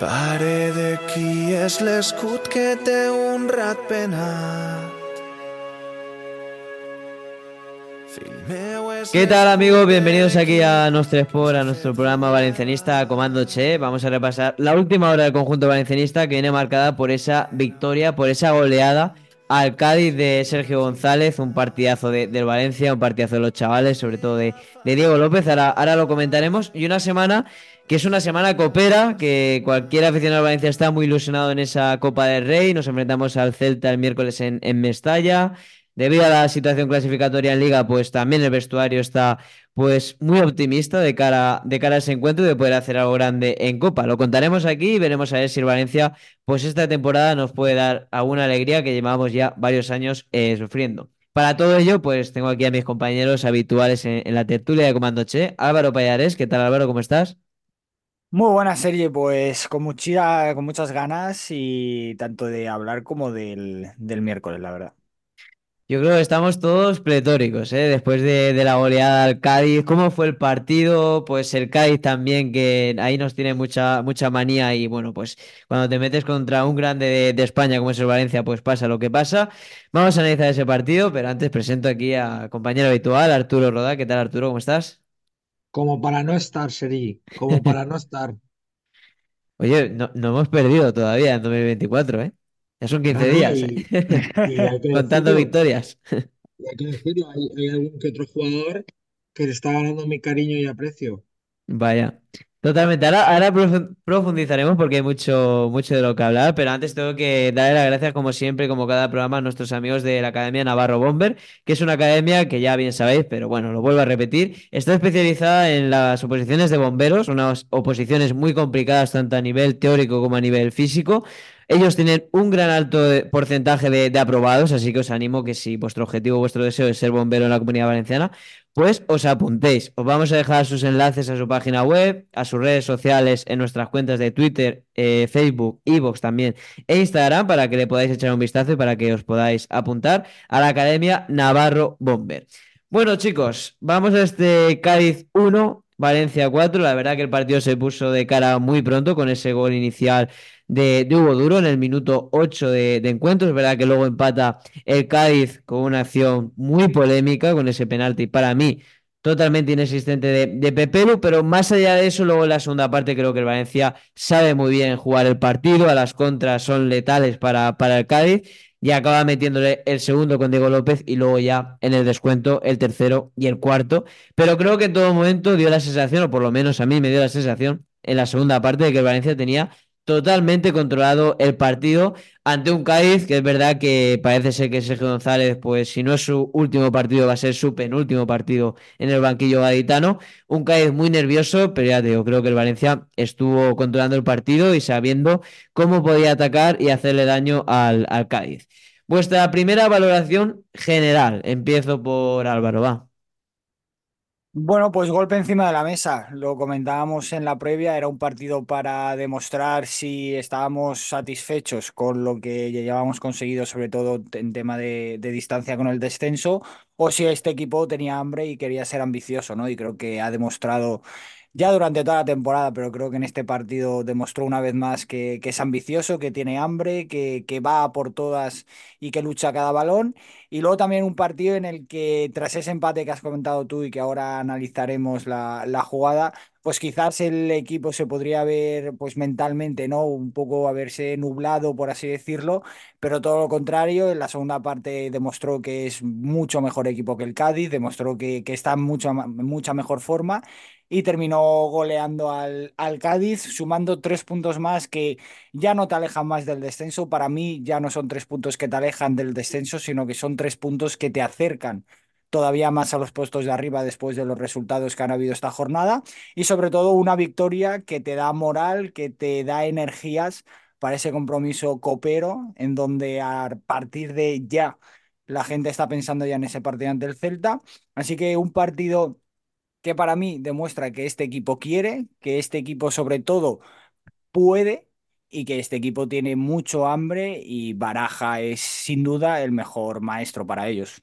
Pare de qui és l'escut que té un rat penat. ¿Qué tal amigos? Bienvenidos aquí a nuestro Sport, a nuestro programa valencianista Comando Che. Vamos a repasar la última hora del conjunto valencianista que viene marcada por esa victoria, por esa goleada al Cádiz de Sergio González, un partidazo de, del Valencia, un partidazo de los chavales, sobre todo de, de Diego López. Ahora, ahora lo comentaremos. Y una semana que es una semana copera, que cualquier aficionado de Valencia está muy ilusionado en esa Copa del Rey. Nos enfrentamos al Celta el miércoles en, en Mestalla. Debido a la situación clasificatoria en Liga, pues también el vestuario está pues muy optimista de cara, de cara a ese encuentro y de poder hacer algo grande en Copa. Lo contaremos aquí y veremos a ver si Valencia, pues esta temporada nos puede dar alguna alegría que llevamos ya varios años eh, sufriendo. Para todo ello, pues tengo aquí a mis compañeros habituales en, en la tertulia de Comando Che. Álvaro Payares, ¿qué tal Álvaro? ¿Cómo estás? Muy buena serie, pues con mucha, con muchas ganas y tanto de hablar como del, del miércoles, la verdad. Yo creo que estamos todos pletóricos, ¿eh? Después de, la goleada al Cádiz. ¿Cómo fue el partido? Pues el Cádiz también, que ahí nos tiene mucha, mucha manía. Y bueno, pues cuando te metes contra un grande de, España como es el Valencia, pues pasa lo que pasa. Vamos a analizar ese partido, pero antes presento aquí a compañero habitual, Arturo Roda. ¿Qué tal, Arturo? ¿Cómo estás? Como para no estar, Seri. Como para no estar. Oye, no, no hemos perdido todavía en 2024, ¿eh? Ya son 15 No, no, días, y, ¿eh? y hay que Contando decirlo, victorias. y hay que decirlo, hay, hay algún que otro jugador que le está ganando mi cariño y aprecio. Vaya, totalmente. Ahora, ahora profu- profundizaremos porque hay mucho, mucho de lo que hablar, pero antes tengo que darle las gracias, como siempre, como cada programa, a nuestros amigos de la Academia Navarro Bomber, que es una academia que ya bien sabéis, pero bueno, lo vuelvo a repetir. Está especializada en las oposiciones de bomberos, unas oposiciones muy complicadas tanto a nivel teórico como a nivel físico. Ellos tienen un gran alto porcentaje de, de aprobados, así que os animo que si vuestro objetivo, vuestro deseo es ser bombero en la Comunidad Valenciana, pues os apuntéis. Os vamos a dejar sus enlaces a su página web, a sus redes sociales, en nuestras cuentas de Twitter, eh, Facebook, Evox también e Instagram para que le podáis echar un vistazo y para que os podáis apuntar a la Academia Navarro Bomber. Bueno, chicos, vamos a este Cádiz 1, Valencia 4. La verdad que el partido se puso de cara muy pronto con ese gol inicial de, Hugo Duro en el minuto 8 de, de encuentro. Es verdad que luego empata el Cádiz con una acción muy polémica, con ese penalti para mí totalmente inexistente de, de Pepelu, pero más allá de eso, luego en la segunda parte creo que el Valencia sabe muy bien jugar el partido, a las contras son letales para, para el Cádiz y acaba metiéndole el segundo con Diego López y luego ya en el descuento el tercero y el cuarto, pero creo que en todo momento dio la sensación, o por lo menos a mí me dio la sensación en la segunda parte de que el Valencia tenía totalmente controlado el partido ante un Cádiz que es verdad que parece ser que Sergio González, pues si no es su último partido, va a ser su penúltimo partido en el banquillo gaditano. Un Cádiz muy nervioso, pero ya te digo, creo que el Valencia estuvo controlando el partido y sabiendo cómo podía atacar y hacerle daño al, al Cádiz. Vuestra primera valoración general. Empiezo por Álvaro, va. Bueno, pues golpe encima de la mesa. Lo comentábamos en la previa, era un partido para demostrar si estábamos satisfechos con lo que ya llevábamos conseguido, sobre todo en tema de, de distancia con el descenso, o si este equipo tenía hambre y quería ser ambicioso, ¿no? Y creo que ha demostrado ya durante toda la temporada, pero creo que en este partido demostró una vez más que, es ambicioso, que tiene hambre, que, que va por todas y que lucha cada balón. Y luego también un partido en el que tras ese empate que has comentado tú y que ahora analizaremos la, la jugada, pues quizás el equipo se podría haber, pues mentalmente, ¿no? Un poco haberse nublado, por así decirlo, pero todo lo contrario, en la segunda parte demostró que es mucho mejor equipo que el Cádiz, demostró que, que está en mucha, mucha mejor forma y terminó goleando al, al Cádiz, sumando tres puntos más que ya no te alejan más del descenso. Para mí ya no son tres puntos que te alejan del descenso, sino que son tres puntos que te acercan todavía más a los puestos de arriba después de los resultados que han habido esta jornada y sobre todo una victoria que te da moral, que te da energías para ese compromiso copero en donde a partir de ya la gente está pensando ya en ese partido ante el Celta. Así que un partido que para mí demuestra que este equipo quiere, que este equipo sobre todo puede y que este equipo tiene mucho hambre y Baraja es sin duda el mejor maestro para ellos.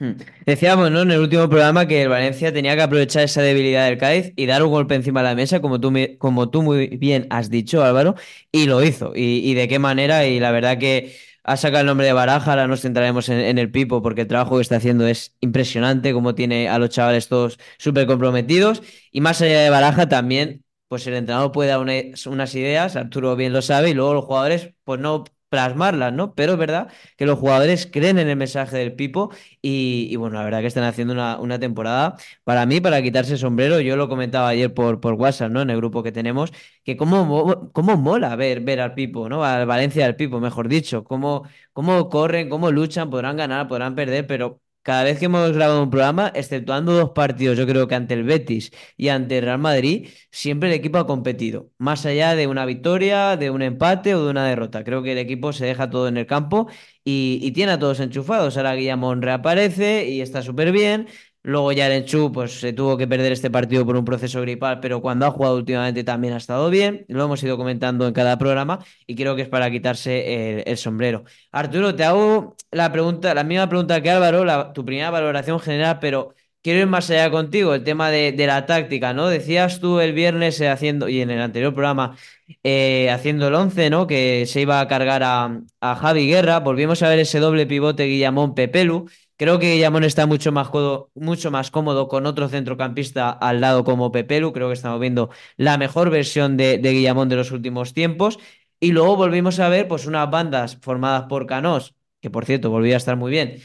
Hmm. Decíamos, ¿no? En el último programa que el Valencia tenía que aprovechar esa debilidad del Cádiz y dar un golpe encima de la mesa, como tú, como tú muy bien has dicho, Álvaro, y lo hizo. Y, y de qué manera, y la verdad que ha sacado el nombre de Baraja, ahora nos centraremos en, el Pipo, porque el trabajo que está haciendo es impresionante, como tiene a los chavales todos súper comprometidos. Y más allá de Baraja, también, pues el entrenador puede dar una- unas ideas, Arturo bien lo sabe, y luego los jugadores, pues no plasmarlas, ¿no? Pero es verdad que los jugadores creen en el mensaje del Pipo y, y bueno, la verdad que están haciendo una, una temporada para mí, para quitarse el sombrero. Yo lo comentaba ayer por, por WhatsApp, ¿no? En el grupo que tenemos, que cómo, mo- cómo mola ver, ver al Pipo, ¿no? Al Valencia del Pipo, mejor dicho. Cómo, cómo corren, cómo luchan, podrán ganar, podrán perder, pero cada vez que hemos grabado un programa, exceptuando dos partidos, yo creo que ante el Betis y ante el Real Madrid, siempre el equipo ha competido. Más allá de una victoria, de un empate o de una derrota. Creo que el equipo se deja todo en el campo y, y tiene a todos enchufados. Ahora Guillamón reaparece y está súper bien. Luego ya Enchu pues se tuvo que perder este partido por un proceso gripal, pero cuando ha jugado últimamente también ha estado bien. Lo hemos ido comentando en cada programa y creo que es para quitarse el, sombrero. Arturo, te hago la pregunta, la misma pregunta que Álvaro, tu primera valoración general, pero quiero ir más allá contigo, el tema de, la táctica, ¿no? Decías tú el viernes eh, haciendo, y en el anterior programa, eh, haciendo el 11, ¿no? Que se iba a cargar a, a Javi Guerra. Volvimos a ver ese doble pivote Guillamón-Pepelu. Creo que Guillamón está mucho más, codo- mucho más cómodo con otro centrocampista al lado como Pepelu. Creo que estamos viendo la mejor versión de, de Guillamón de los últimos tiempos. Y luego volvimos a ver pues unas bandas formadas por Canós, que por cierto volvía a estar muy bien.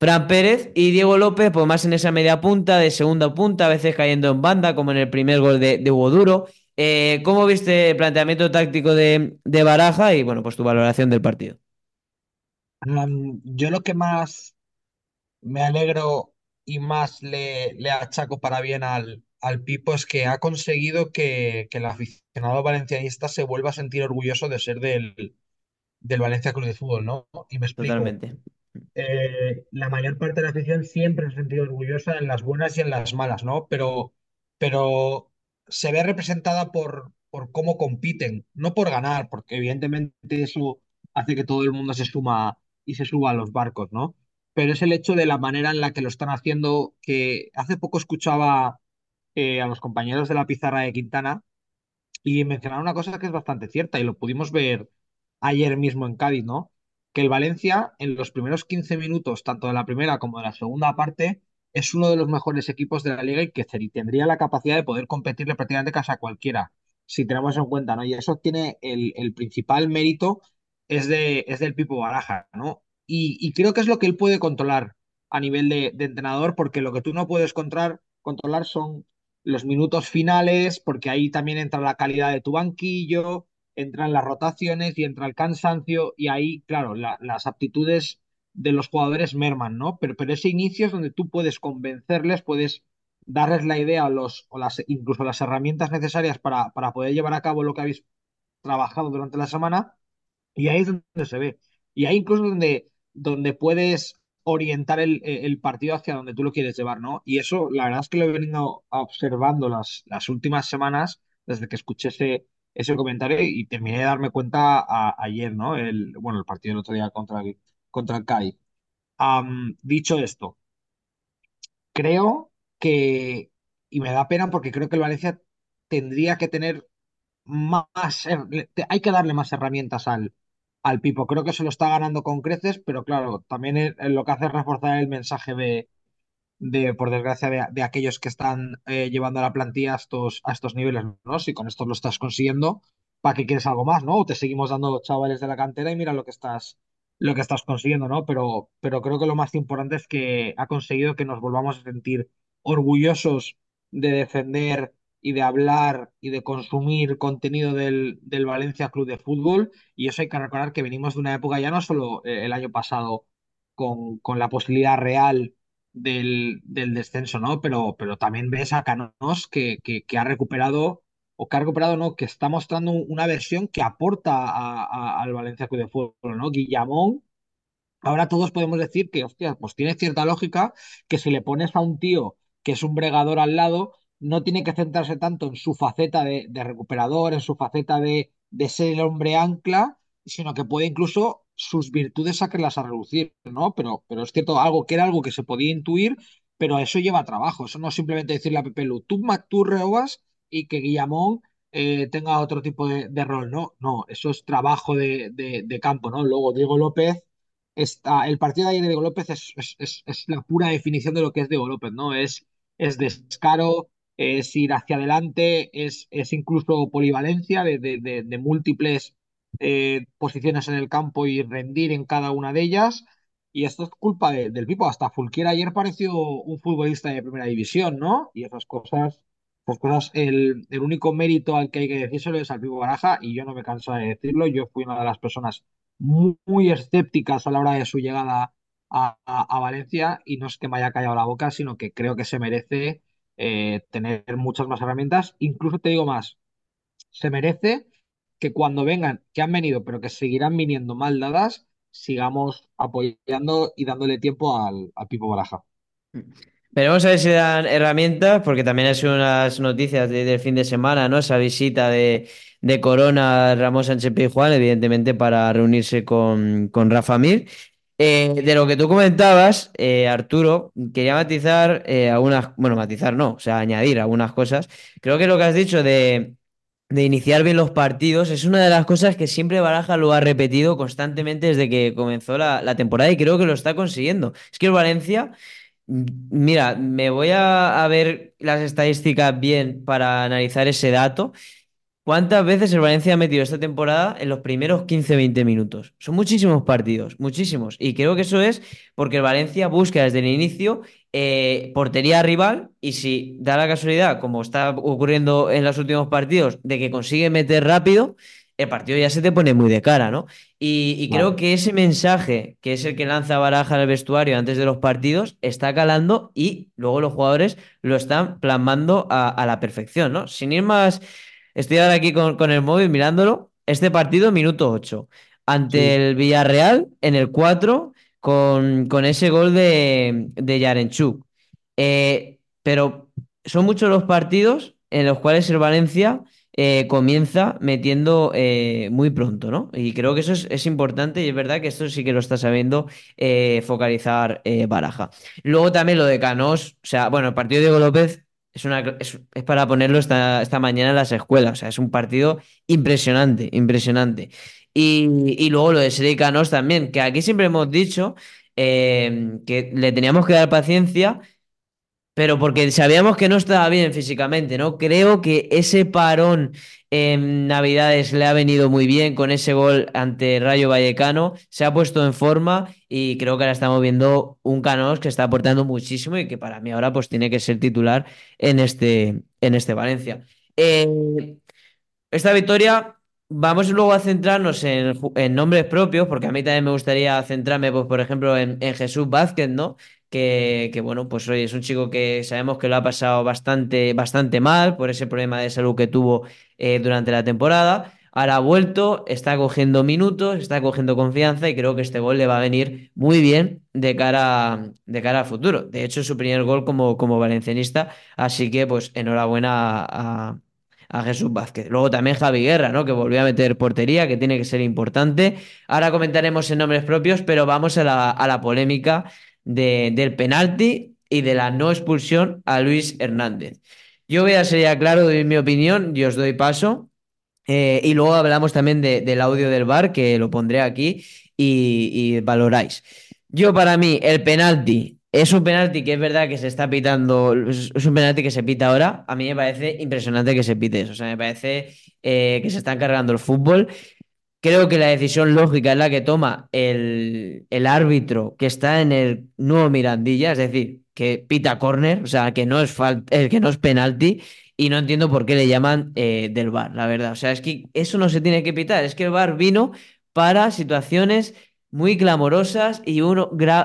Fran Pérez y Diego López, pues más en esa media punta, de segunda punta, a veces cayendo en banda, como en el primer gol de, de Hugo Duro. Eh, ¿cómo viste el planteamiento táctico de, Baraja y bueno, pues tu valoración del partido? Yo lo que más me alegro y más le, le achaco para bien al, al Pipo es que ha conseguido que, que el aficionado valencianista se vuelva a sentir orgulloso de ser del, del Valencia Club de Fútbol, ¿no? Y me explico. Totalmente. eh, la mayor parte de la afición siempre se ha sentido orgullosa en las buenas y en las malas, ¿no? Pero, pero se ve representada por, por cómo compiten, no por ganar, porque evidentemente eso hace que todo el mundo se suma y se suba a los barcos, ¿no? Pero es el hecho de la manera en la que lo están haciendo, que hace poco escuchaba eh, a los compañeros de la pizarra de Quintana y mencionar una cosa que es bastante cierta y lo pudimos ver ayer mismo en Cádiz, ¿no? Que el Valencia en los primeros 15 minutos, tanto de la primera como de la segunda parte, es uno de los mejores equipos de la liga y que tendría la capacidad de poder competirle prácticamente casi a cualquiera, si tenemos en cuenta, ¿no? Y eso tiene el, el principal mérito es, de, es del Pipo Baraja, ¿no? Y, creo que es lo que él puede controlar a nivel de, entrenador, porque lo que tú no puedes controlar, controlar son los minutos finales, porque ahí también entra la calidad de tu banquillo, entran las rotaciones y entra el cansancio, y ahí, claro, la- las aptitudes de los jugadores merman, ¿no? Pero, pero ese inicio es donde tú puedes convencerles, puedes darles la idea o, los, o las, incluso las herramientas necesarias para, para poder llevar a cabo lo que habéis trabajado durante la semana y ahí es donde se ve. Y ahí incluso donde, donde puedes orientar el, el partido hacia donde tú lo quieres llevar, ¿no? Y eso, la verdad es que lo he venido observando las, las últimas semanas, desde que escuché ese, ese comentario y terminé de darme cuenta ayer, ¿no? El, bueno, el partido del otro día contra el, contra. Am, dicho esto, creo que, y me da pena porque creo que el Valencia tendría que tener más, hay que darle más herramientas al, al Pipo. Creo que se lo está ganando con creces, pero claro, también es- lo que hace es reforzar el mensaje de, de, por desgracia, de, aquellos que están eh, llevando a la plantilla a estos, a estos niveles, ¿no? Si con esto lo estás consiguiendo, ¿para qué quieres algo más, ¿no? O te seguimos dando chavales de la cantera y mira lo que estás, lo que estás consiguiendo, ¿no? Pero, pero creo que lo más importante es que ha conseguido que nos volvamos a sentir orgullosos de defender y de hablar y de consumir contenido del, del Valencia Club de Fútbol. Y eso hay que recordar que venimos de una época ya no solo eh, el año pasado con, con la posibilidad real del, del descenso, ¿no? Pero, pero también ves a Canós que, que, ha recuperado, o que ha recuperado, ¿no? Que está mostrando una versión que aporta al Valencia Club de Fútbol, ¿no? Guillamón, ahora todos podemos decir que, hostia, pues tiene cierta lógica que si le pones a un tío que es un bregador al lado, no tiene que centrarse tanto en su faceta de, recuperador, en su faceta de, ser el hombre ancla, sino que puede incluso sus virtudes sacarlas a relucir, ¿no? Pero, pero es cierto, algo que era algo que se podía intuir, pero eso lleva trabajo. Eso no es simplemente decirle a Pepe Lu, tú, tú robas y que Guillamón eh, tenga otro tipo de, rol, ¿no? No, eso es trabajo de, campo, ¿no? Luego Diego López, está, el partido de ayer de Diego López es, es, es, la pura definición de lo que es Diego López, ¿no? Es, es descaro, es ir hacia adelante, es, es incluso polivalencia de, de múltiples eh, posiciones en el campo y rendir en cada una de ellas. Y esto es culpa del Pipo. Hasta Fulquier ayer pareció un futbolista de primera división, ¿no? Y esas cosas pues cosas, el, el, único mérito al que hay que decírselo es al Pipo Baraja, y yo no me canso de decirlo, yo fui una de las personas muy, muy escépticas a la hora de su llegada a, a, a, Valencia, y no es que me haya callado la boca, sino que creo que se merece eh, tener muchas más herramientas, incluso te digo más, se merece que cuando vengan, que han venido, pero que seguirán viniendo mal dadas, sigamos apoyando y dándole tiempo al, Pipo Baraja. Veremos a ver si dan herramientas, porque también ha sido unas noticias de, del fin de semana, ¿no? Esa visita de, Corona, Ramón Sánchez Pijuán, evidentemente para reunirse con, con Rafa Mir. Eh, de lo que tú comentabas, eh, Arturo, quería matizar eh, algunas, bueno, matizar no, o sea, añadir algunas cosas. Creo que lo que has dicho de, iniciar bien los partidos es una de las cosas que siempre Baraja lo ha repetido constantemente desde que comenzó la, temporada y creo que lo está consiguiendo. Es que el Valencia Mira, me voy a, ver las estadísticas bien para analizar ese dato. ¿Cuántas veces el Valencia ha metido esta temporada en los primeros 15-20 minutos? Son muchísimos partidos, muchísimos. Y creo que eso es porque el Valencia busca desde el inicio eh, portería rival y si da la casualidad, como está ocurriendo en los últimos partidos, de que consigue meter rápido, el partido ya se te pone muy de cara, ¿no? Y, y creo que ese mensaje, que es el que lanza Baraja al vestuario antes de los partidos, está calando y luego los jugadores lo están plasmando a, a la perfección, ¿no? Sin ir más, estoy ahora aquí con, con el móvil mirándolo. Este partido, minuto 8, ante sí. el Villarreal, en el 4, con, con ese gol de, de Yarenchuk. Eh, pero son muchos los partidos en los cuales el Valencia eh, comienza metiendo eh, muy pronto, ¿no? Y creo que eso es, es, importante y es verdad que esto sí que lo está sabiendo eh, focalizar Baraja. Luego también lo de Canós, o sea, bueno, el partido de Diego López es, una, es, es, para ponerlo esta, esta mañana en las escuelas, o sea, es un partido impresionante, impresionante. Y, y luego lo de Seri Canós también, que aquí siempre hemos dicho que le teníamos que dar paciencia pero porque sabíamos que no estaba bien físicamente, ¿no? Creo que ese parón en Navidades le ha venido muy bien con ese gol ante Rayo Vallecano, se ha puesto en forma y creo que ahora estamos viendo un Canós que está aportando muchísimo y que para mí ahora pues tiene que ser titular en este, en este Valencia. Eh, esta victoria Vamos luego a centrarnos en, nombres propios, porque a mí también me gustaría centrarme, pues, por ejemplo, en Jesús Vázquez, ¿no? Que, bueno, pues hoy es un chico que sabemos que lo ha pasado bastante, bastante mal por ese problema de salud que tuvo eh, durante la temporada. Ahora ha vuelto, está cogiendo minutos, está cogiendo confianza y creo que este gol le va a venir muy bien de cara, de cara al futuro. De hecho, es su primer gol como, como valencianista, así que pues enhorabuena a Jesús Vázquez. Luego también Javi Guerra, ¿no? Que volvió a meter portería, que tiene que ser importante. Ahora comentaremos en nombres propios, pero vamos a la, a la polémica de, del penalti y de la no expulsión a Luis Hernández. Yo voy a ser ya claro de mi opinión y os doy paso. Eh, y luego hablamos también de, del audio del bar, que lo pondré aquí y, valoráis. Yo, para mí, el penalti es un penalti que es verdad que se está pitando, es un penalti que se pita ahora. A mí me parece impresionante que se pite eso. O sea, me parece eh, que se está encargando el fútbol. Creo que la decisión lógica es la que toma el, el árbitro que está en el nuevo Mirandilla, es decir, que pita córner, o sea, que no es eh, que no es penalti, y no entiendo por qué le llaman eh, del bar, la verdad. O sea, es que eso no se tiene que pitar, es que el bar vino para situaciones muy clamorosas y un,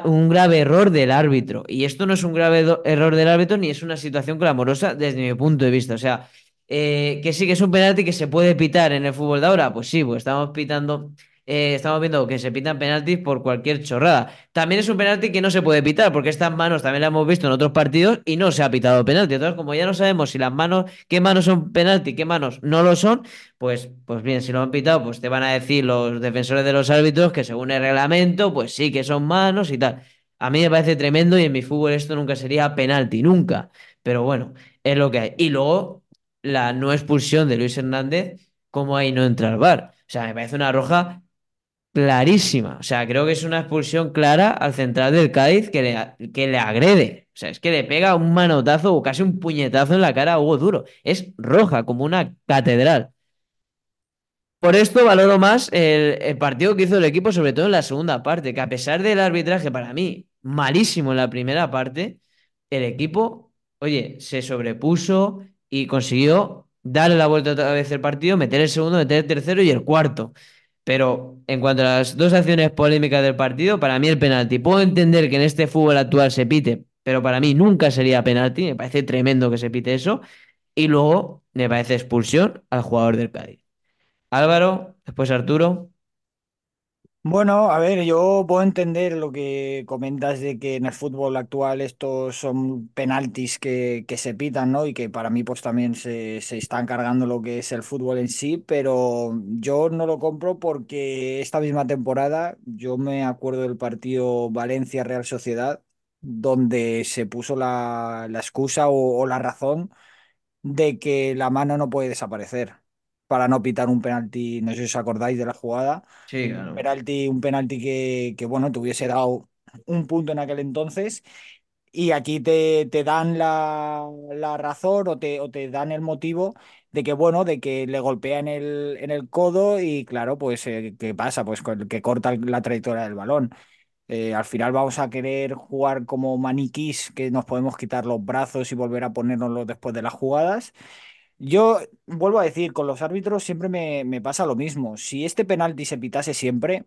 un, grave error del árbitro. Y esto no es un grave error del árbitro ni es una situación clamorosa desde mi punto de vista. O sea, eh, que sí que es un penalti que se puede pitar en el fútbol de ahora. Pues sí, pues estamos pitando eh, estamos viendo que se pitan penaltis por cualquier chorrada. También es un penalti que no se puede pitar, porque estas manos también las hemos visto en otros partidos y no se ha pitado penalti. Entonces, como ya no sabemos si las manos, qué manos son penalti, qué manos no lo son, pues, pues bien, si lo han pitado, pues te van a decir los defensores de los árbitros que según el reglamento, pues sí que son manos y tal. A mí me parece tremendo y en mi fútbol esto nunca sería penalti, nunca. Pero bueno, es lo que hay. Y luego la no expulsión de Luis Hernández, como ahí no entra al VAR. O sea, me parece una roja clarísima. O sea, creo que es una expulsión clara al central del Cádiz que le, que le agrede. O sea, es que le pega un manotazo o casi un puñetazo en la cara a Hugo Duro. Es roja, como una catedral. Por esto valoro más el, el partido que hizo el equipo, sobre todo en la segunda parte, que a pesar del arbitraje para mí malísimo en la primera parte, el equipo, oye, se sobrepuso y consiguió darle la vuelta otra vez el partido, meter el segundo, meter el tercero y el cuarto. Pero en cuanto a las dos acciones polémicas del partido, para mí el penalti. Puedo entender que en este fútbol actual se pite, pero para mí nunca sería penalti. Me parece tremendo que se pite eso. Y luego me parece expulsión al jugador del Cádiz. Álvaro, después Arturo. Bueno, a ver, yo puedo entender lo que comentas de que en el fútbol actual estos son penaltis que, que se pitan, ¿no? Y que para mí pues también se, se están cargando lo que es el fútbol en sí, pero yo no lo compro porque esta misma temporada yo me acuerdo del partido Valencia-Real Sociedad, donde se puso la, la excusa o, o la razón de que la mano no puede desaparecer para no pitar un penalti, no sé si os acordáis de la jugada Sí, claro. penalti, un penalti que, que, bueno, te hubiese dado un punto en aquel entonces y aquí te, te dan la, la razón o te, o te dan el motivo de que, bueno, de que le golpea en el, en el codo y claro, pues, eh, ¿qué pasa? Pues que corta la trayectoria del balón. Eh, al final vamos a querer jugar como maniquís, que nos podemos quitar los brazos y volver a ponérnoslos después de las jugadas. Yo vuelvo a decir, con los árbitros siempre me, me pasa lo mismo. Si este penalti se pitase siempre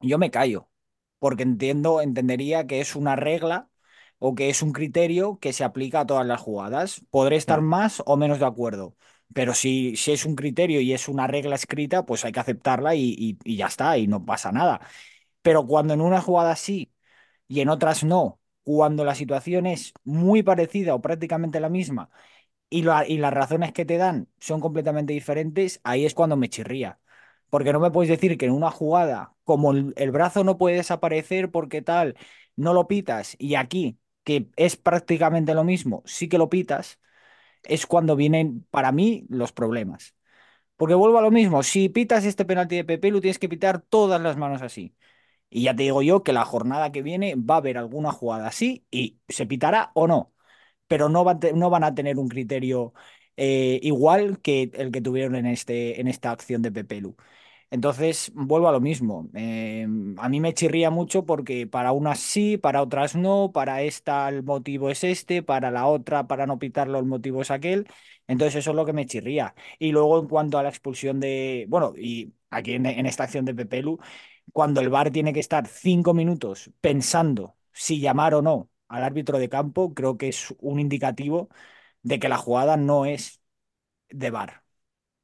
yo me callo, porque entiendo, entendería que es una regla o que es un criterio que se aplica a todas las jugadas. Podré estar más o menos de acuerdo, pero si, si es un criterio y es una regla escrita, pues hay que aceptarla y, y- y ya está, y no pasa nada. Pero cuando en una jugada sí y en otras no, cuando la situación es muy parecida o prácticamente la misma, y, la- y las razones que te dan son completamente diferentes, ahí es cuando me chirría. Porque no me puedes decir que en una jugada, como el, el brazo no puede desaparecer porque tal, no lo pitas, y aquí, que es prácticamente lo mismo, sí que lo pitas, es cuando vienen para mí los problemas. Porque vuelvo a lo mismo, si pitas este penalti de Pepe, lo tienes que pitar todas las manos así. Y ya te digo yo que la jornada que viene va a haber alguna jugada así y se pitará o no pero no, van a tener un criterio eh, igual que el que tuvieron en, este, en esta acción de Pepelu. Entonces, vuelvo a lo mismo. Eh, a mí me chirría mucho porque para unas sí, para otras no, para esta el motivo es este, para la otra, para no pitarlo, el motivo es aquel. Entonces, eso es lo que me chirría. Y luego, en cuanto a la expulsión de, bueno, y aquí en, en esta acción de Pepelu, cuando el VAR tiene que estar cinco minutos pensando si llamar o no al árbitro de campo, creo que es un indicativo de que la jugada no es de VAR.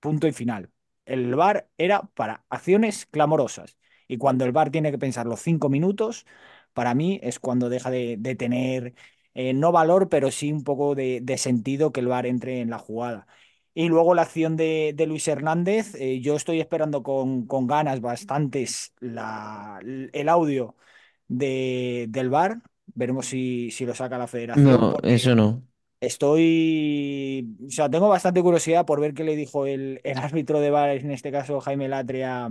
Punto y final. El VAR era para acciones clamorosas. Y cuando el VAR tiene que pensar los cinco minutos, para mí es cuando deja de, tener, eh, no valor, pero sí un poco de, sentido que el VAR entre en la jugada. Y luego la acción de, Luis Hernández, eh, yo estoy esperando con, con ganas bastantes el audio de, del VAR. Veremos si, si lo saca la federación, No, porque eso no. Estoy, o sea, tengo bastante curiosidad por ver qué le dijo el, el árbitro de VAR, en este caso Jaime Latria,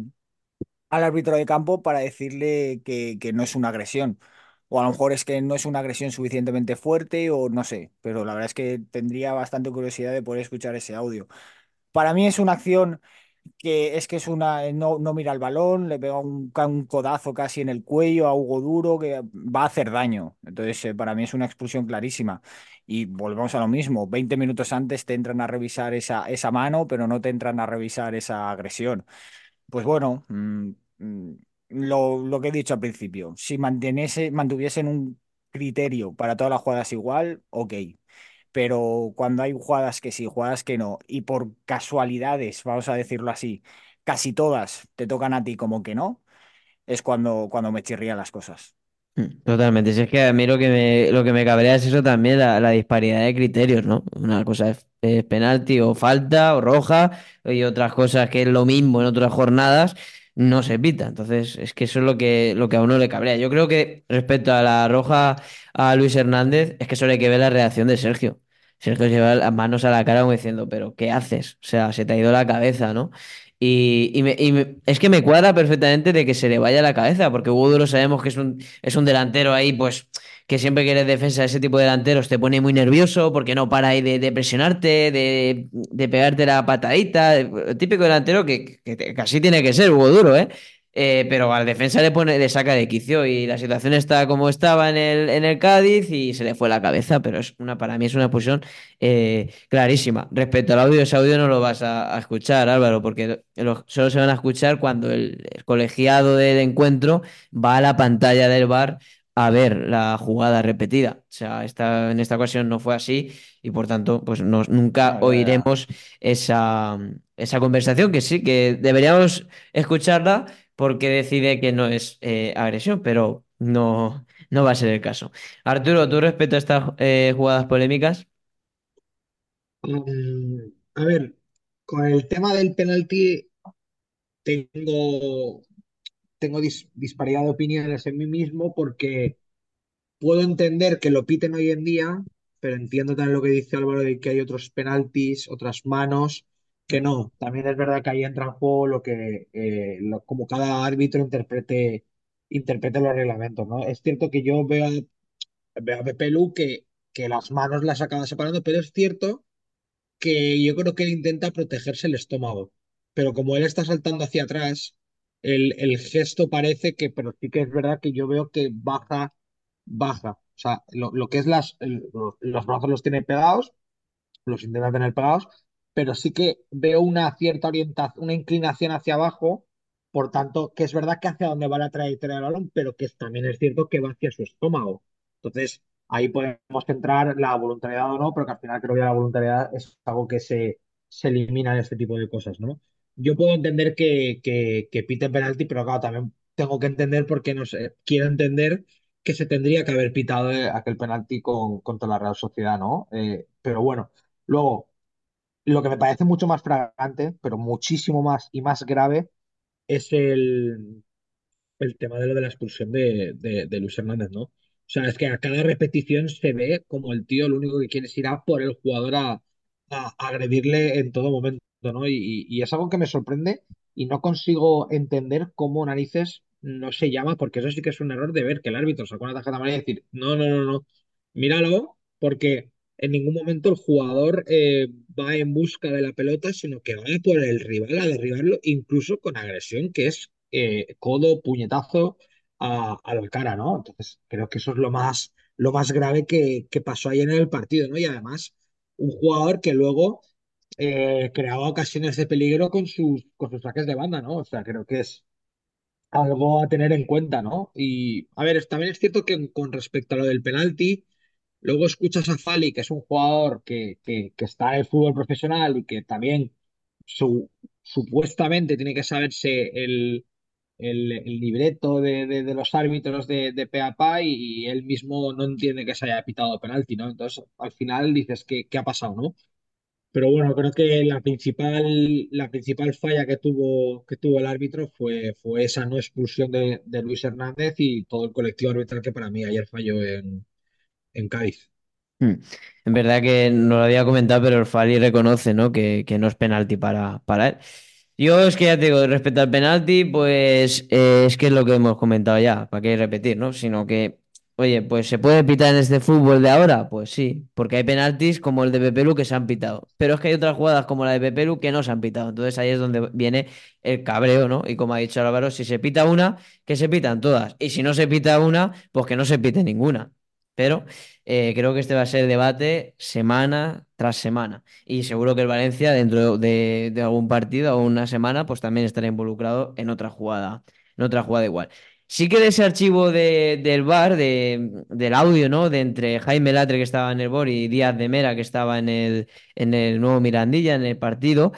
al árbitro de campo para decirle que, que no es una agresión. O a lo mejor es que no es una agresión suficientemente fuerte o no sé, pero la verdad es que tendría bastante curiosidad de poder escuchar ese audio. Para mí es una acción que es que es una, no, no mira el balón, le pega un, un codazo casi en el cuello a Hugo Duro que va a hacer daño. Entonces, eh, para mí es una expulsión clarísima. Y volvemos a lo mismo, 20 minutos antes te entran a revisar esa, esa mano, pero no te entran a revisar esa agresión. Pues bueno, mm, mm, lo, lo que he dicho al principio, si mantuviesen un criterio para todas las jugadas igual, ok pero cuando hay jugadas que sí, jugadas que no, y por casualidades, vamos a decirlo así, casi todas te tocan a ti como que no, es cuando, cuando me chirrían las cosas. Mm, Totalmente, si es que a mí lo que me, lo que me cabrea es eso también, la, la disparidad de criterios, ¿no? Una cosa es, es penalti o falta o roja y otras cosas que es lo mismo en otras jornadas, no se pita. Entonces, es que eso es lo que, lo que a uno le cabrea. Yo creo que respecto a la roja a Luis Hernández, es que solo hay que ver la reacción de Sergio. Sergio lleva las manos a la cara diciendo, pero ¿qué haces? O sea, se te ha ido la cabeza, ¿no? Y, y es que me cuadra perfectamente de que se le vaya la cabeza, porque Duro sabemos que es un, es un delantero ahí, pues, que siempre que eres defensa de ese tipo de delanteros te pone muy nervioso porque no para ahí de, presionarte, de, pegarte la patadita. Típico delantero que, así tiene que ser, Hugo Duro, ¿eh? Eh, pero al defensa le pone, le saca de quicio y la situación está como estaba en el, en el Cádiz y se le fue la cabeza, pero es una, para mí es una posición eh, clarísima. Respecto al audio, ese audio no lo vas a, escuchar, Álvaro, porque lo- solo se van a escuchar cuando el, el colegiado del encuentro va a la pantalla del bar a ver la jugada repetida. O sea, esta, en esta ocasión no fue así y por tanto, pues nos, nunca oiremos esa, esa conversación que sí, que deberíamos escucharla porque decide que no es eh, agresión, pero no, no va a ser el caso. Arturo, ¿tú respecto a estas eh, jugadas polémicas? Mm, a ver, con el tema del penalti tengo, tengo dis- disparidad de opiniones en mí mismo porque puedo entender que lo piten hoy en día, pero entiendo también lo que dice Álvaro de que hay otros penaltis, otras manos, que no. También es verdad que ahí entra en juego lo que, eh, como cada árbitro interprete, interprete los reglamentos, ¿no? Es cierto que yo veo, veo a Pepe Lu que, que las manos las acaba separando, pero es cierto que yo creo que él intenta protegerse el estómago, pero como él está saltando hacia atrás, el, el gesto parece que, pero sí que es verdad que yo veo que baja, baja. O sea, lo, lo que es las, los brazos los tiene pegados, los intenta tener pegados, pero sí que veo una cierta orientación, una inclinación hacia abajo, por tanto, que es verdad que hacia donde va la trayectoria del balón, pero que también es cierto que va hacia su estómago. Entonces, ahí podemos centrar la voluntariedad o no, pero que al final creo que la voluntariedad es algo que se, se elimina en este tipo de cosas, ¿no? Yo puedo entender que, que, que penalti, pero claro, también tengo que entender por qué no sé, quiero entender que se tendría que haber pitado eh, aquel penalti con, contra la Real Sociedad, ¿no? Eh, pero bueno. Luego, lo que me parece mucho más fragante, pero muchísimo más y más grave, es el, el tema de lo de la expulsión de, de, de Luis Hernández, ¿no? O sea, es que a cada repetición se ve como el tío lo único que quiere es ir a por el jugador a- a agredirle en todo momento, ¿no? Y, y es algo que me sorprende y no consigo entender cómo narices no se llama, porque eso sí que es un error de ver que el árbitro sacó una tarjeta amarilla y decir, no, no, no, no, míralo, porque en ningún momento el jugador eh, va en busca de la pelota, sino que va por el rival a derribarlo, incluso con agresión, que es eh, codo, puñetazo a, a la cara, ¿no? Entonces, creo que eso es lo más, lo más grave que, que pasó ayer en el partido, ¿no? Y además, un jugador que luego eh, creaba ocasiones de peligro con sus, con sus saques de banda, ¿no? O sea, creo que es algo a tener en cuenta, ¿no? Y, a ver, también es cierto que con respecto a lo del penalti, luego escuchas a Fali, que es un jugador que, que, que está en el fútbol profesional y que también su- supuestamente tiene que saberse el, el, libreto de, de- los árbitros de, de pe a pa y, él mismo no entiende que se haya pitado penalti, ¿no? Entonces, al final dices, ¿qué, qué ha pasado, no? Pero bueno, creo que la principal, la principal falla que tuvo, que tuvo el árbitro fue, fue esa no expulsión de, de Luis Hernández y todo el colectivo arbitral que para mí ayer falló en, en Cádiz. Hmm. En verdad que no lo había comentado, pero el Fali reconoce, ¿no? Que, que no es penalti para, para él. Yo es que ya te digo, respecto al penalti, pues eh, es que es lo que hemos comentado ya, para qué repetir, ¿no? Sino que, oye, pues ¿se puede pitar en este fútbol de ahora? Pues sí, porque hay penaltis como el de Pepelu que se han pitado, pero es que hay otras jugadas como la de Pepelu que no se han pitado, entonces ahí es donde viene el cabreo, ¿no? Y como ha dicho Álvaro, si se pita una, que se pitan todas, y si no se pita una, pues que no se pite ninguna. Pero eh, creo que este va a ser debate semana tras semana. Y seguro que el Valencia, dentro de, de algún partido o una semana, pues también estará involucrado en otra jugada, en otra jugada igual. Sí que de ese archivo de, del VAR, de, del audio, ¿no? De entre Jaime Latre, que estaba en el BOR, y Díaz de Mera, que estaba en el, en el nuevo Mirandilla, en el partido.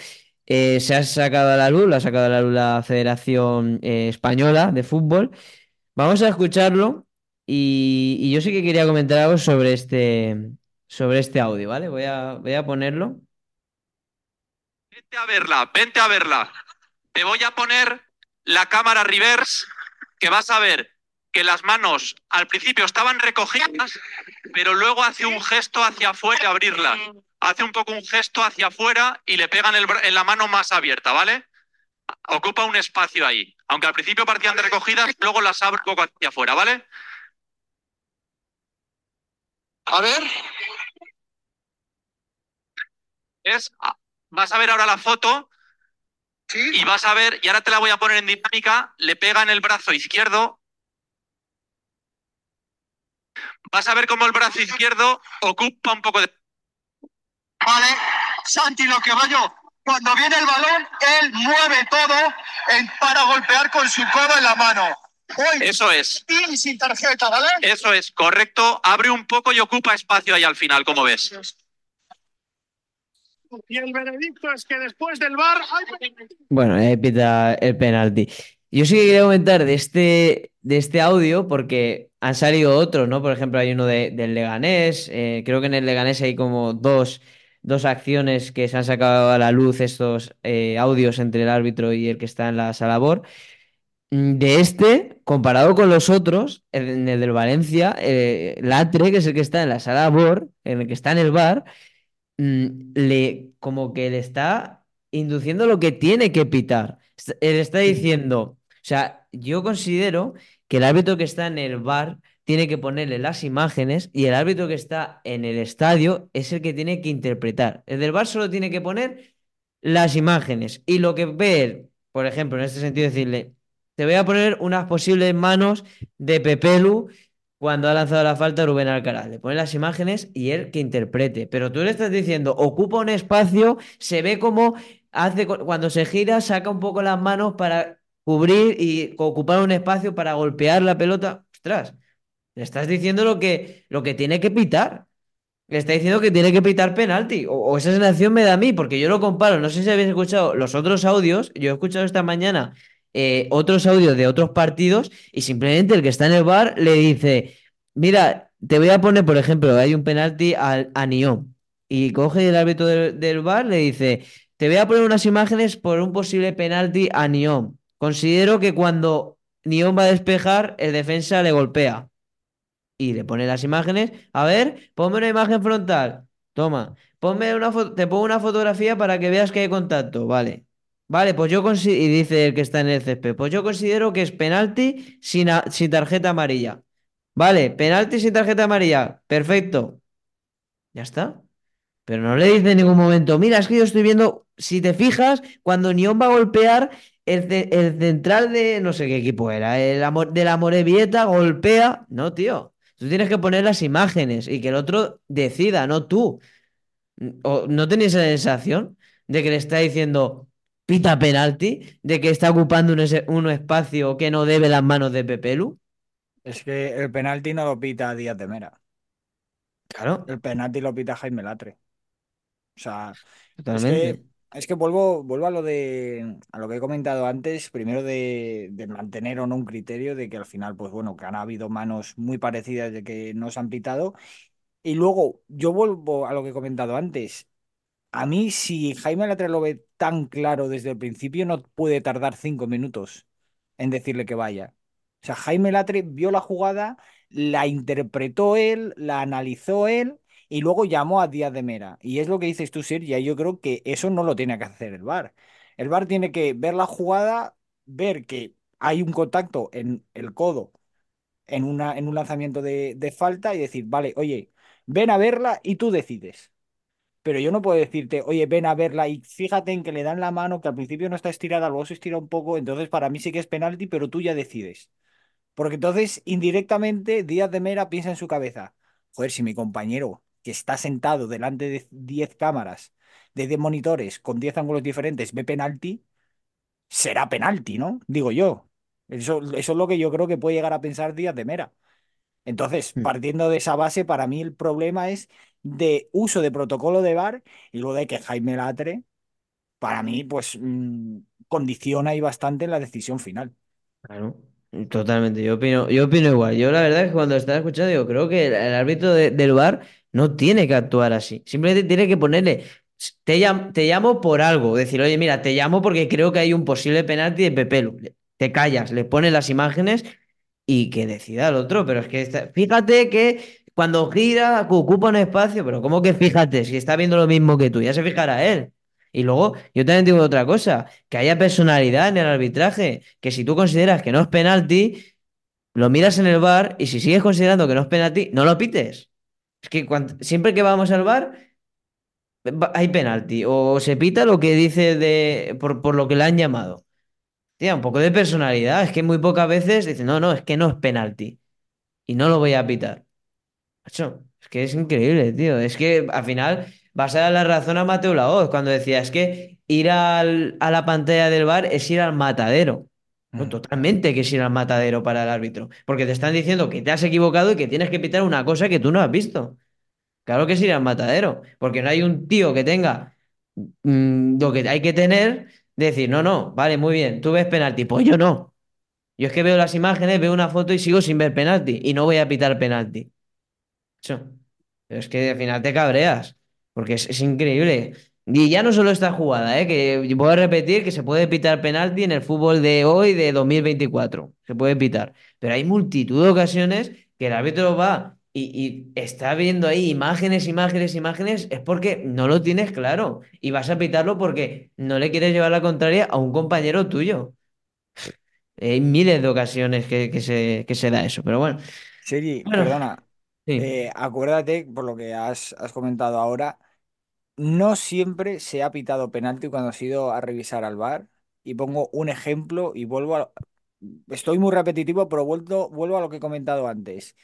eh, se ha sacado a la luz, lo ha sacado a la luz la Federación eh, Española de Fútbol. Vamos a escucharlo y, y yo sí que quería comentar algo sobre este, sobre este audio, ¿vale? Voy a, voy a ponerlo. Vente a verla, vente a verla. Te voy a poner la cámara reverse, que vas a ver que las manos al principio estaban recogidas, pero luego hace un gesto hacia afuera abrirlas. Hace un poco un gesto hacia afuera y le pegan el en la mano más abierta, ¿vale? Ocupa un espacio ahí. Aunque al principio partían de recogidas, luego las abre un poco hacia afuera, ¿vale? A ver. Es, vas a ver ahora la foto y vas a ver, y ahora te la voy a poner en dinámica, le pega en el brazo izquierdo. Vas a ver cómo el brazo izquierdo ocupa un poco de... Vale, Santi, lo que va yo. Cuando viene el balón, él mueve todo en- para golpear con su codo en la mano. Hoy, Eso es, y sin tarjeta, ¿vale? eso es, correcto. Abre un poco y ocupa espacio ahí al final, como ves. Y el veredicto es que después del bar Bueno, ahí pita el penalti. Yo sí que quería comentar de este, de este audio porque han salido otros, ¿no? Por ejemplo, hay uno de- del Leganés. eh, creo que en el Leganés hay como dos, dos acciones que se han sacado a la luz estos eh, audios entre el árbitro y el que está en la sala BOR. Mm, De este, comparado con los otros, en el del Valencia, eh, Latre, que es el que está en la sala BOR, en el que está en el bar mm, le, como que le está induciendo lo que tiene que pitar. Est- Él está diciendo, o sea, yo considero que el árbitro que está en el bar tiene que ponerle las imágenes y el árbitro que está en el estadio es el que tiene que interpretar. El del bar solo tiene que poner las imágenes y lo que ve él, por ejemplo, en este sentido, decirle, te voy a poner unas posibles manos de Pepelu cuando ha lanzado la falta Rubén Alcaraz. Le pone las imágenes y él que interprete. Pero tú le estás diciendo, ocupa un espacio, se ve como hace cu- cuando se gira, saca un poco las manos para cubrir y ocupar un espacio para golpear la pelota. Ostras, le estás diciendo lo que, lo que tiene que pitar. Le está diciendo que tiene que pitar penalti. O, o esa sensación me da a mí, porque yo lo comparo. No sé si habéis escuchado los otros audios. Yo he escuchado esta mañana eh, otros audios de otros partidos y simplemente el que está en el bar le dice, mira, te voy a poner, por ejemplo, hay un penalti al, a Nión y coge el árbitro del, del bar, le dice, te voy a poner unas imágenes por un posible penalti a Nión. Considero que cuando Nión va a despejar, el defensa le golpea y le pone las imágenes. A ver, ponme una imagen frontal. Toma, ponme una te pongo una fotografía para que veas que hay contacto. Vale. Vale, pues yo considero, y dice el que está en el césped, pues yo considero que es penalti sin, sin tarjeta amarilla. Vale, penalti sin tarjeta amarilla. Perfecto. Ya está. Pero no le dice en ningún momento, mira, es que yo estoy viendo, si te fijas, cuando Nión va a golpear, el, el central de, no sé qué equipo era, el Amor- de la Morevieta golpea. No, tío. Tú tienes que poner las imágenes y que el otro decida, no tú. ¿O ¿No tenéis la sensación de que le está diciendo pita penalti? ¿De que está ocupando un, ese- un espacio que no debe las manos de Pepelu? Es que el penalti no lo pita Díaz de Mera. Claro, El penalti lo pita Jaime Latre. O sea, es que, es que vuelvo, vuelvo a lo de a lo que he comentado antes, primero de, de mantener o no un criterio de que al final, pues bueno, que han habido manos muy parecidas de que no se han pitado. Y luego, yo vuelvo a lo que he comentado antes. A mí, si Jaime Latre lo ve tan claro desde el principio, no puede tardar cinco minutos en decirle que vaya. O sea, Jaime Latre vio la jugada, la interpretó él, la analizó él y luego llamó a Díaz de Mera. Y es lo que dices tú, Sergio, yo creo que eso no lo tiene que hacer el VAR. El VAR tiene que ver la jugada, ver que hay un contacto en el codo en, una, en un lanzamiento de, de falta y decir, vale, oye, ven a verla y tú decides. Pero yo no puedo decirte, oye, ven a verla y fíjate en que le dan la mano, que al principio no está estirada, luego se estira un poco, entonces para mí sí que es penalti, pero tú ya decides. Porque entonces, indirectamente, Díaz de Mera piensa en su cabeza, joder, si mi compañero, que está sentado delante de 10 cámaras, de 10 monitores, con 10 ángulos diferentes, ve penalti, será penalti, ¿no? Digo yo. Eso, eso es lo que yo creo que puede llegar a pensar Díaz de Mera. Entonces, Hmm. partiendo de esa base, para mí el problema es de uso de protocolo de VAR y luego de que Jaime Latre para mí, pues mm, condiciona ahí bastante la decisión final. Claro, totalmente. Yo opino, yo opino igual. Yo la verdad es que cuando estaba escuchando, yo creo que el, árbitro de- del VAR no tiene que actuar así. Simplemente tiene que ponerle, te, llam- te llamo por algo. Decir, oye, mira, te llamo porque creo que hay un posible penalti de Pepelu. Te callas, le pones las imágenes y que decida el otro. Pero es que fíjate que cuando gira ocupa un espacio, pero ¿cómo que fíjate? Si está viendo lo mismo que tú, ya se fijará él. Y luego, yo también digo otra cosa, que haya personalidad en el arbitraje, que si tú consideras que no es penalti, lo miras en el bar y si sigues considerando que no es penalti, no lo pites. Es que siempre que vamos al bar hay penalti o se pita lo que dice de por, por lo que le han llamado. Tía, un poco de personalidad, es que muy pocas veces dicen, no, no, es que no es penalti y no lo voy a pitar. Macho, es que es increíble, tío. Es que al final vas a dar la razón a Mateo Laoz cuando decía, es que ir al- a la pantalla del bar es ir al matadero. No, Mm. totalmente que es ir al matadero para el árbitro. Porque te están diciendo que te has equivocado y que tienes que pitar una cosa que tú no has visto. Claro que es ir al matadero. Porque no hay un tío que tenga mm, lo que hay que tener, de decir, no, no, vale, muy bien, tú ves penalti. Pues yo no. Yo es que veo las imágenes, veo una foto y sigo sin ver penalti. Y no voy a pitar penalti. Pero es que al final te cabreas, porque es, es increíble. Y ya no solo esta jugada, ¿eh? que voy a repetir que se puede pitar penalti en el fútbol de hoy, de 2024. Se puede pitar. Pero hay multitud de ocasiones que el árbitro va y, y está viendo ahí imágenes, imágenes, imágenes, es porque no lo tienes claro. Y vas a pitarlo porque no le quieres llevar la contraria a un compañero tuyo. Hay miles de ocasiones que, que se, que se da eso, pero bueno. Sergi, Bueno, perdona, sí. eh, acuérdate, por lo que has, has comentado ahora, no siempre se ha pitado penalti cuando has ido a revisar al VAR. Y pongo un ejemplo y vuelvo a... Estoy muy repetitivo, pero vuelto, vuelvo a lo que he comentado antes.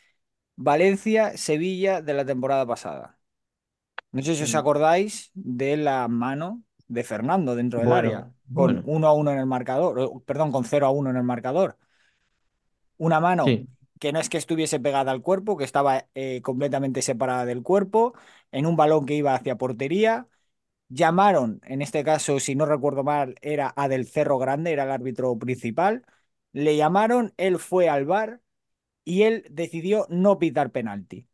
Valencia-Sevilla de la temporada pasada. No sé si os Mm. acordáis de la mano de Fernando dentro del área, Bueno, con bueno. 1 a 1 en el marcador, o, perdón, con 0 a 1 en el marcador. Una mano Sí. Que no es que estuviese pegada al cuerpo, que estaba eh, completamente separada del cuerpo, en un balón que iba hacia portería. Llamaron, en este caso, si no recuerdo mal, era a Del Cerro Grande, era el árbitro principal. Le llamaron, él fue al VAR y él decidió no pitar penalti.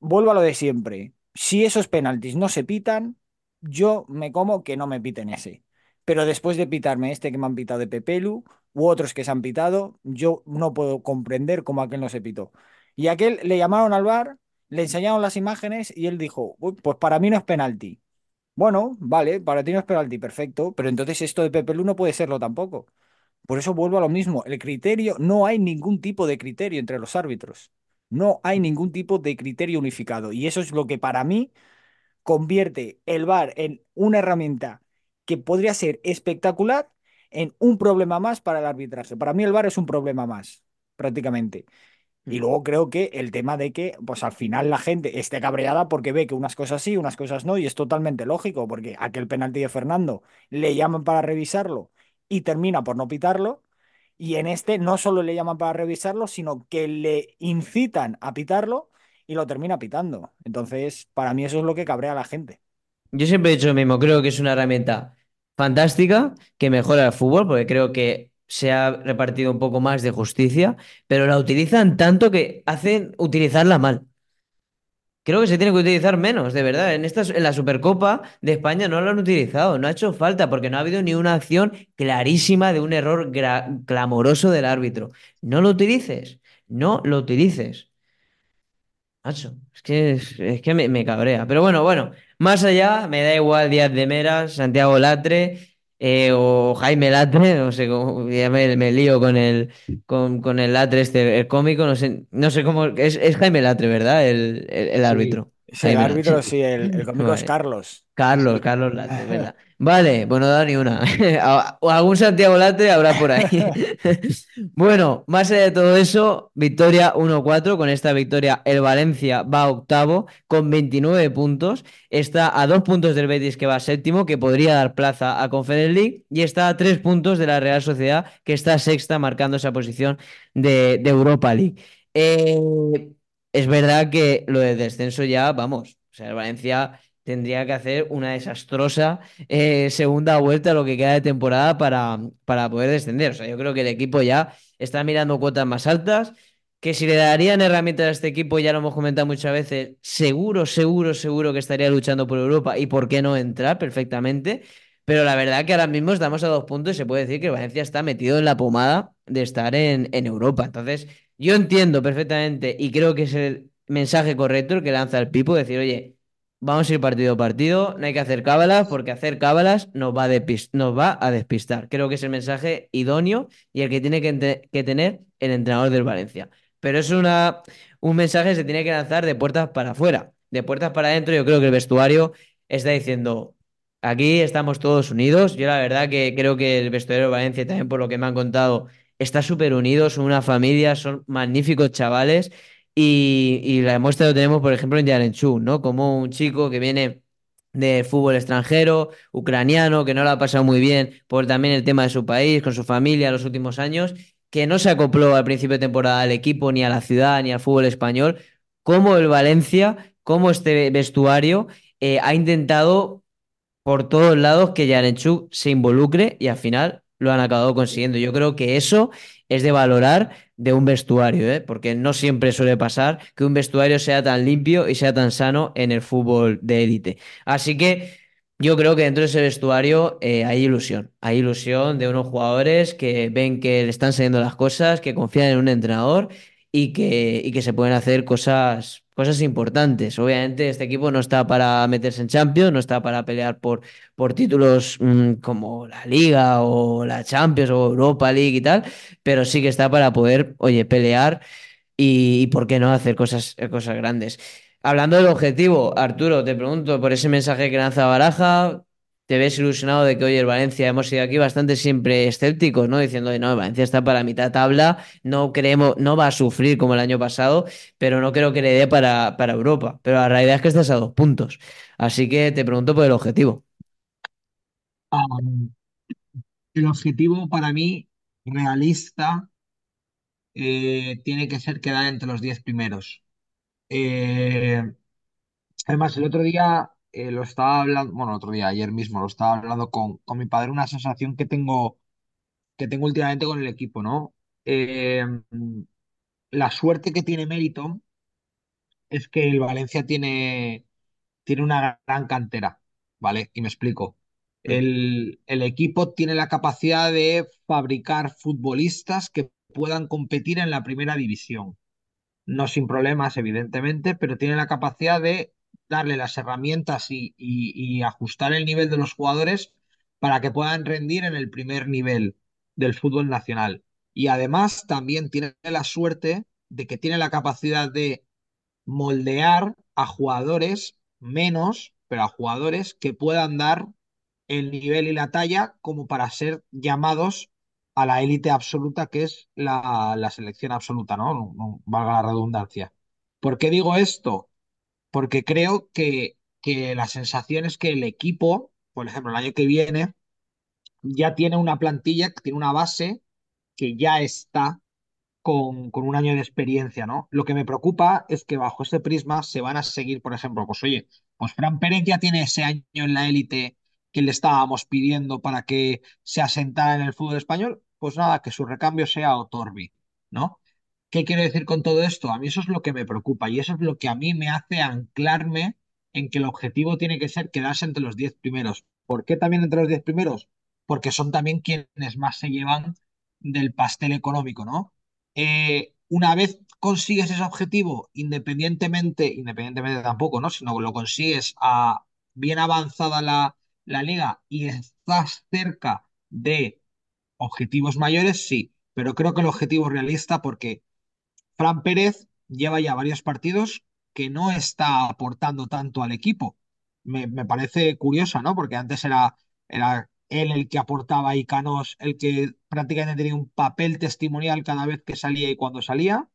Vuelvo a lo de siempre. Si esos penaltis no se pitan, yo me como que no me piten ese. Pero después de pitarme este que me han pitado de Pepelu u otros que se han pitado, yo no puedo comprender cómo aquel no se pitó. Y aquel le llamaron al VAR, le enseñaron las imágenes y él dijo, "Uy, pues para mí no es penalti. Bueno, vale, para ti no es penalti, perfecto, pero entonces esto de Pepelu no puede serlo tampoco. Por eso vuelvo a lo mismo, el criterio, no hay ningún tipo de criterio entre los árbitros. No hay ningún tipo de criterio unificado. Y eso es lo que para mí convierte el VAR en una herramienta que podría ser espectacular en un problema más para el arbitraje. Para mí el VAR es un problema más, prácticamente. Y luego creo que el tema de que, pues al final la gente esté cabreada porque ve que unas cosas sí, unas cosas no, y es totalmente lógico, porque aquel penalti de Fernando le llaman para revisarlo y termina por no pitarlo, y en este no solo le llaman para revisarlo, sino que le incitan a pitarlo y lo termina pitando. Entonces, para mí eso es lo que cabrea a la gente. Yo siempre he dicho lo mismo, creo que es una herramienta fantástica que mejora el fútbol, porque creo que se ha repartido un poco más de justicia, pero la utilizan tanto que hacen utilizarla mal. Creo que se tiene que utilizar menos, de verdad. En en la Supercopa de España no lo han utilizado, no ha hecho falta, porque no ha habido ni una acción clarísima de un error clamoroso del árbitro. No lo utilices, no lo utilices. Es que, es, que me cabrea. Pero bueno, bueno, más allá, me da igual Díaz de Meras, Santiago Latre eh, o Jaime Latre, no sé cómo, ya me, me lío con el, con, con el Latre este, el cómico, no sé, no sé cómo, es, es Jaime Latre, ¿verdad? El, el, el Sí, árbitro. es el árbitro, Latre. sí, el, el cómico es. Carlos. Carlos, Carlos Latre, ¿verdad? Vale, pues no da ni una. Algún Santiago Latre habrá por ahí. Bueno, más allá de todo eso, victoria 1-4. Con esta victoria, el Valencia va octavo con 29 puntos. Está a dos puntos del Betis, que va séptimo, que podría dar plaza a Conference League. Y está a tres puntos de la Real Sociedad, que está sexta, marcando esa posición de, Europa League. Eh, es verdad que lo de descenso ya, vamos. O sea, el Valencia tendría que hacer una desastrosa eh, segunda vuelta a lo que queda de temporada para, para poder descender. O sea, yo creo que el equipo ya está mirando cuotas más altas, que si le darían herramientas a este equipo, ya lo hemos comentado muchas veces, seguro, seguro, seguro que estaría luchando por Europa y por qué no entrar perfectamente. Pero la verdad que ahora mismo estamos a dos puntos y se puede decir que Valencia está metido en la pomada de estar en, en Europa. Entonces, yo entiendo perfectamente y creo que es el mensaje correcto el que lanza el Pipo, decir, oye, vamos a ir partido a partido, no hay que hacer cábalas porque hacer cábalas nos va nos va a despistar. Creo que es el mensaje idóneo y el que tiene que, tener el entrenador del Valencia. Pero es un mensaje que se tiene que lanzar de puertas para afuera. De puertas para adentro, yo creo que el vestuario está diciendo, aquí estamos todos unidos. Yo la verdad que creo que el vestuario de Valencia, también por lo que me han contado, está súper unido, son una familia, son magníficos chavales. Y, la muestra lo tenemos, por ejemplo, en Yarenchuk, ¿no? Como un chico que viene de fútbol extranjero, ucraniano, que no lo ha pasado muy bien por también el tema de su país, con su familia los últimos años, que no se acopló al principio de temporada al equipo, ni a la ciudad, ni al fútbol español, como el Valencia, como este vestuario eh, ha intentado por todos lados que Yarenchuk se involucre y al final lo han acabado consiguiendo. Yo creo que eso es de valorar de un vestuario, ¿eh? Porque no siempre suele pasar que un vestuario sea tan limpio y sea tan sano en el fútbol de élite. Así que yo creo que dentro de ese vestuario eh, hay ilusión. Hay ilusión de unos jugadores que ven que le están saliendo las cosas, que confían en un entrenador y que, y que se pueden hacer cosas, cosas importantes. Obviamente este equipo no está para meterse en Champions, no está para pelear por, por títulos mm, como la Liga o la Champions o Europa League y tal, pero sí que está para poder, oye, pelear y, por qué no hacer cosas, cosas grandes. Hablando del objetivo, Arturo, te pregunto por ese mensaje que lanza Baraja, ¿te ves ilusionado de que hoy el Valencia hemos sido aquí bastante siempre escépticos, ¿no? Diciendo, no, Valencia está para mitad tabla, no creemos, no va a sufrir como el año pasado, pero no creo que le dé para, para Europa. Pero la realidad es que estás a dos puntos. Así que te pregunto por el objetivo. Am, el objetivo para mí, realista, eh, tiene que ser quedar entre los 10 primeros. Eh, además, el otro día eh, lo estaba hablando, bueno, otro día, ayer mismo, lo estaba hablando con, con mi padre, una sensación que tengo, que tengo últimamente con el equipo, ¿no? Eh, la suerte que tiene Mérito es que el Valencia tiene, tiene una gran cantera, ¿vale? Y me explico. El, el equipo tiene la capacidad de fabricar futbolistas que puedan competir en la primera división. No sin problemas, evidentemente, pero tiene la capacidad de darle las herramientas y, ajustar el nivel de los jugadores para que puedan rendir en el primer nivel del fútbol nacional. Y además también tiene la suerte de que tiene la capacidad de moldear a jugadores menos, pero a jugadores que puedan dar el nivel y la talla como para ser llamados a la élite absoluta que es la, la selección absoluta, ¿no? No- no valga la redundancia. ¿Por qué digo esto? Porque creo que, que la sensación es que el equipo, por ejemplo, el año que viene, ya tiene una plantilla, tiene una base que ya está con, con un año de experiencia, ¿no? Lo que me preocupa es que bajo ese prisma se van a seguir, por ejemplo, pues oye, pues Fran Pérez ya tiene ese año en la élite que le estábamos pidiendo para que se asentara en el fútbol español, pues nada, que su recambio sea Otorbi, ¿no? ¿Qué quiero decir con todo esto? A mí eso es lo que me preocupa y eso es lo que a mí me hace anclarme en que el objetivo tiene que ser quedarse entre los 10 primeros. ¿Por qué también entre los 10 primeros? Porque son también quienes más se llevan del pastel económico, ¿no? eh, una vez consigues ese objetivo, independientemente, independientemente tampoco, ¿no? Sino lo consigues a bien avanzada la, la liga y estás cerca de objetivos mayores, sí, pero creo que el objetivo es realista porque Fran Pérez lleva ya varios partidos que no está aportando tanto al equipo. Me, parece curiosa, ¿no? Porque antes era, era él el que aportaba y Canos el que prácticamente tenía un papel testimonial cada vez que salía y cuando salía.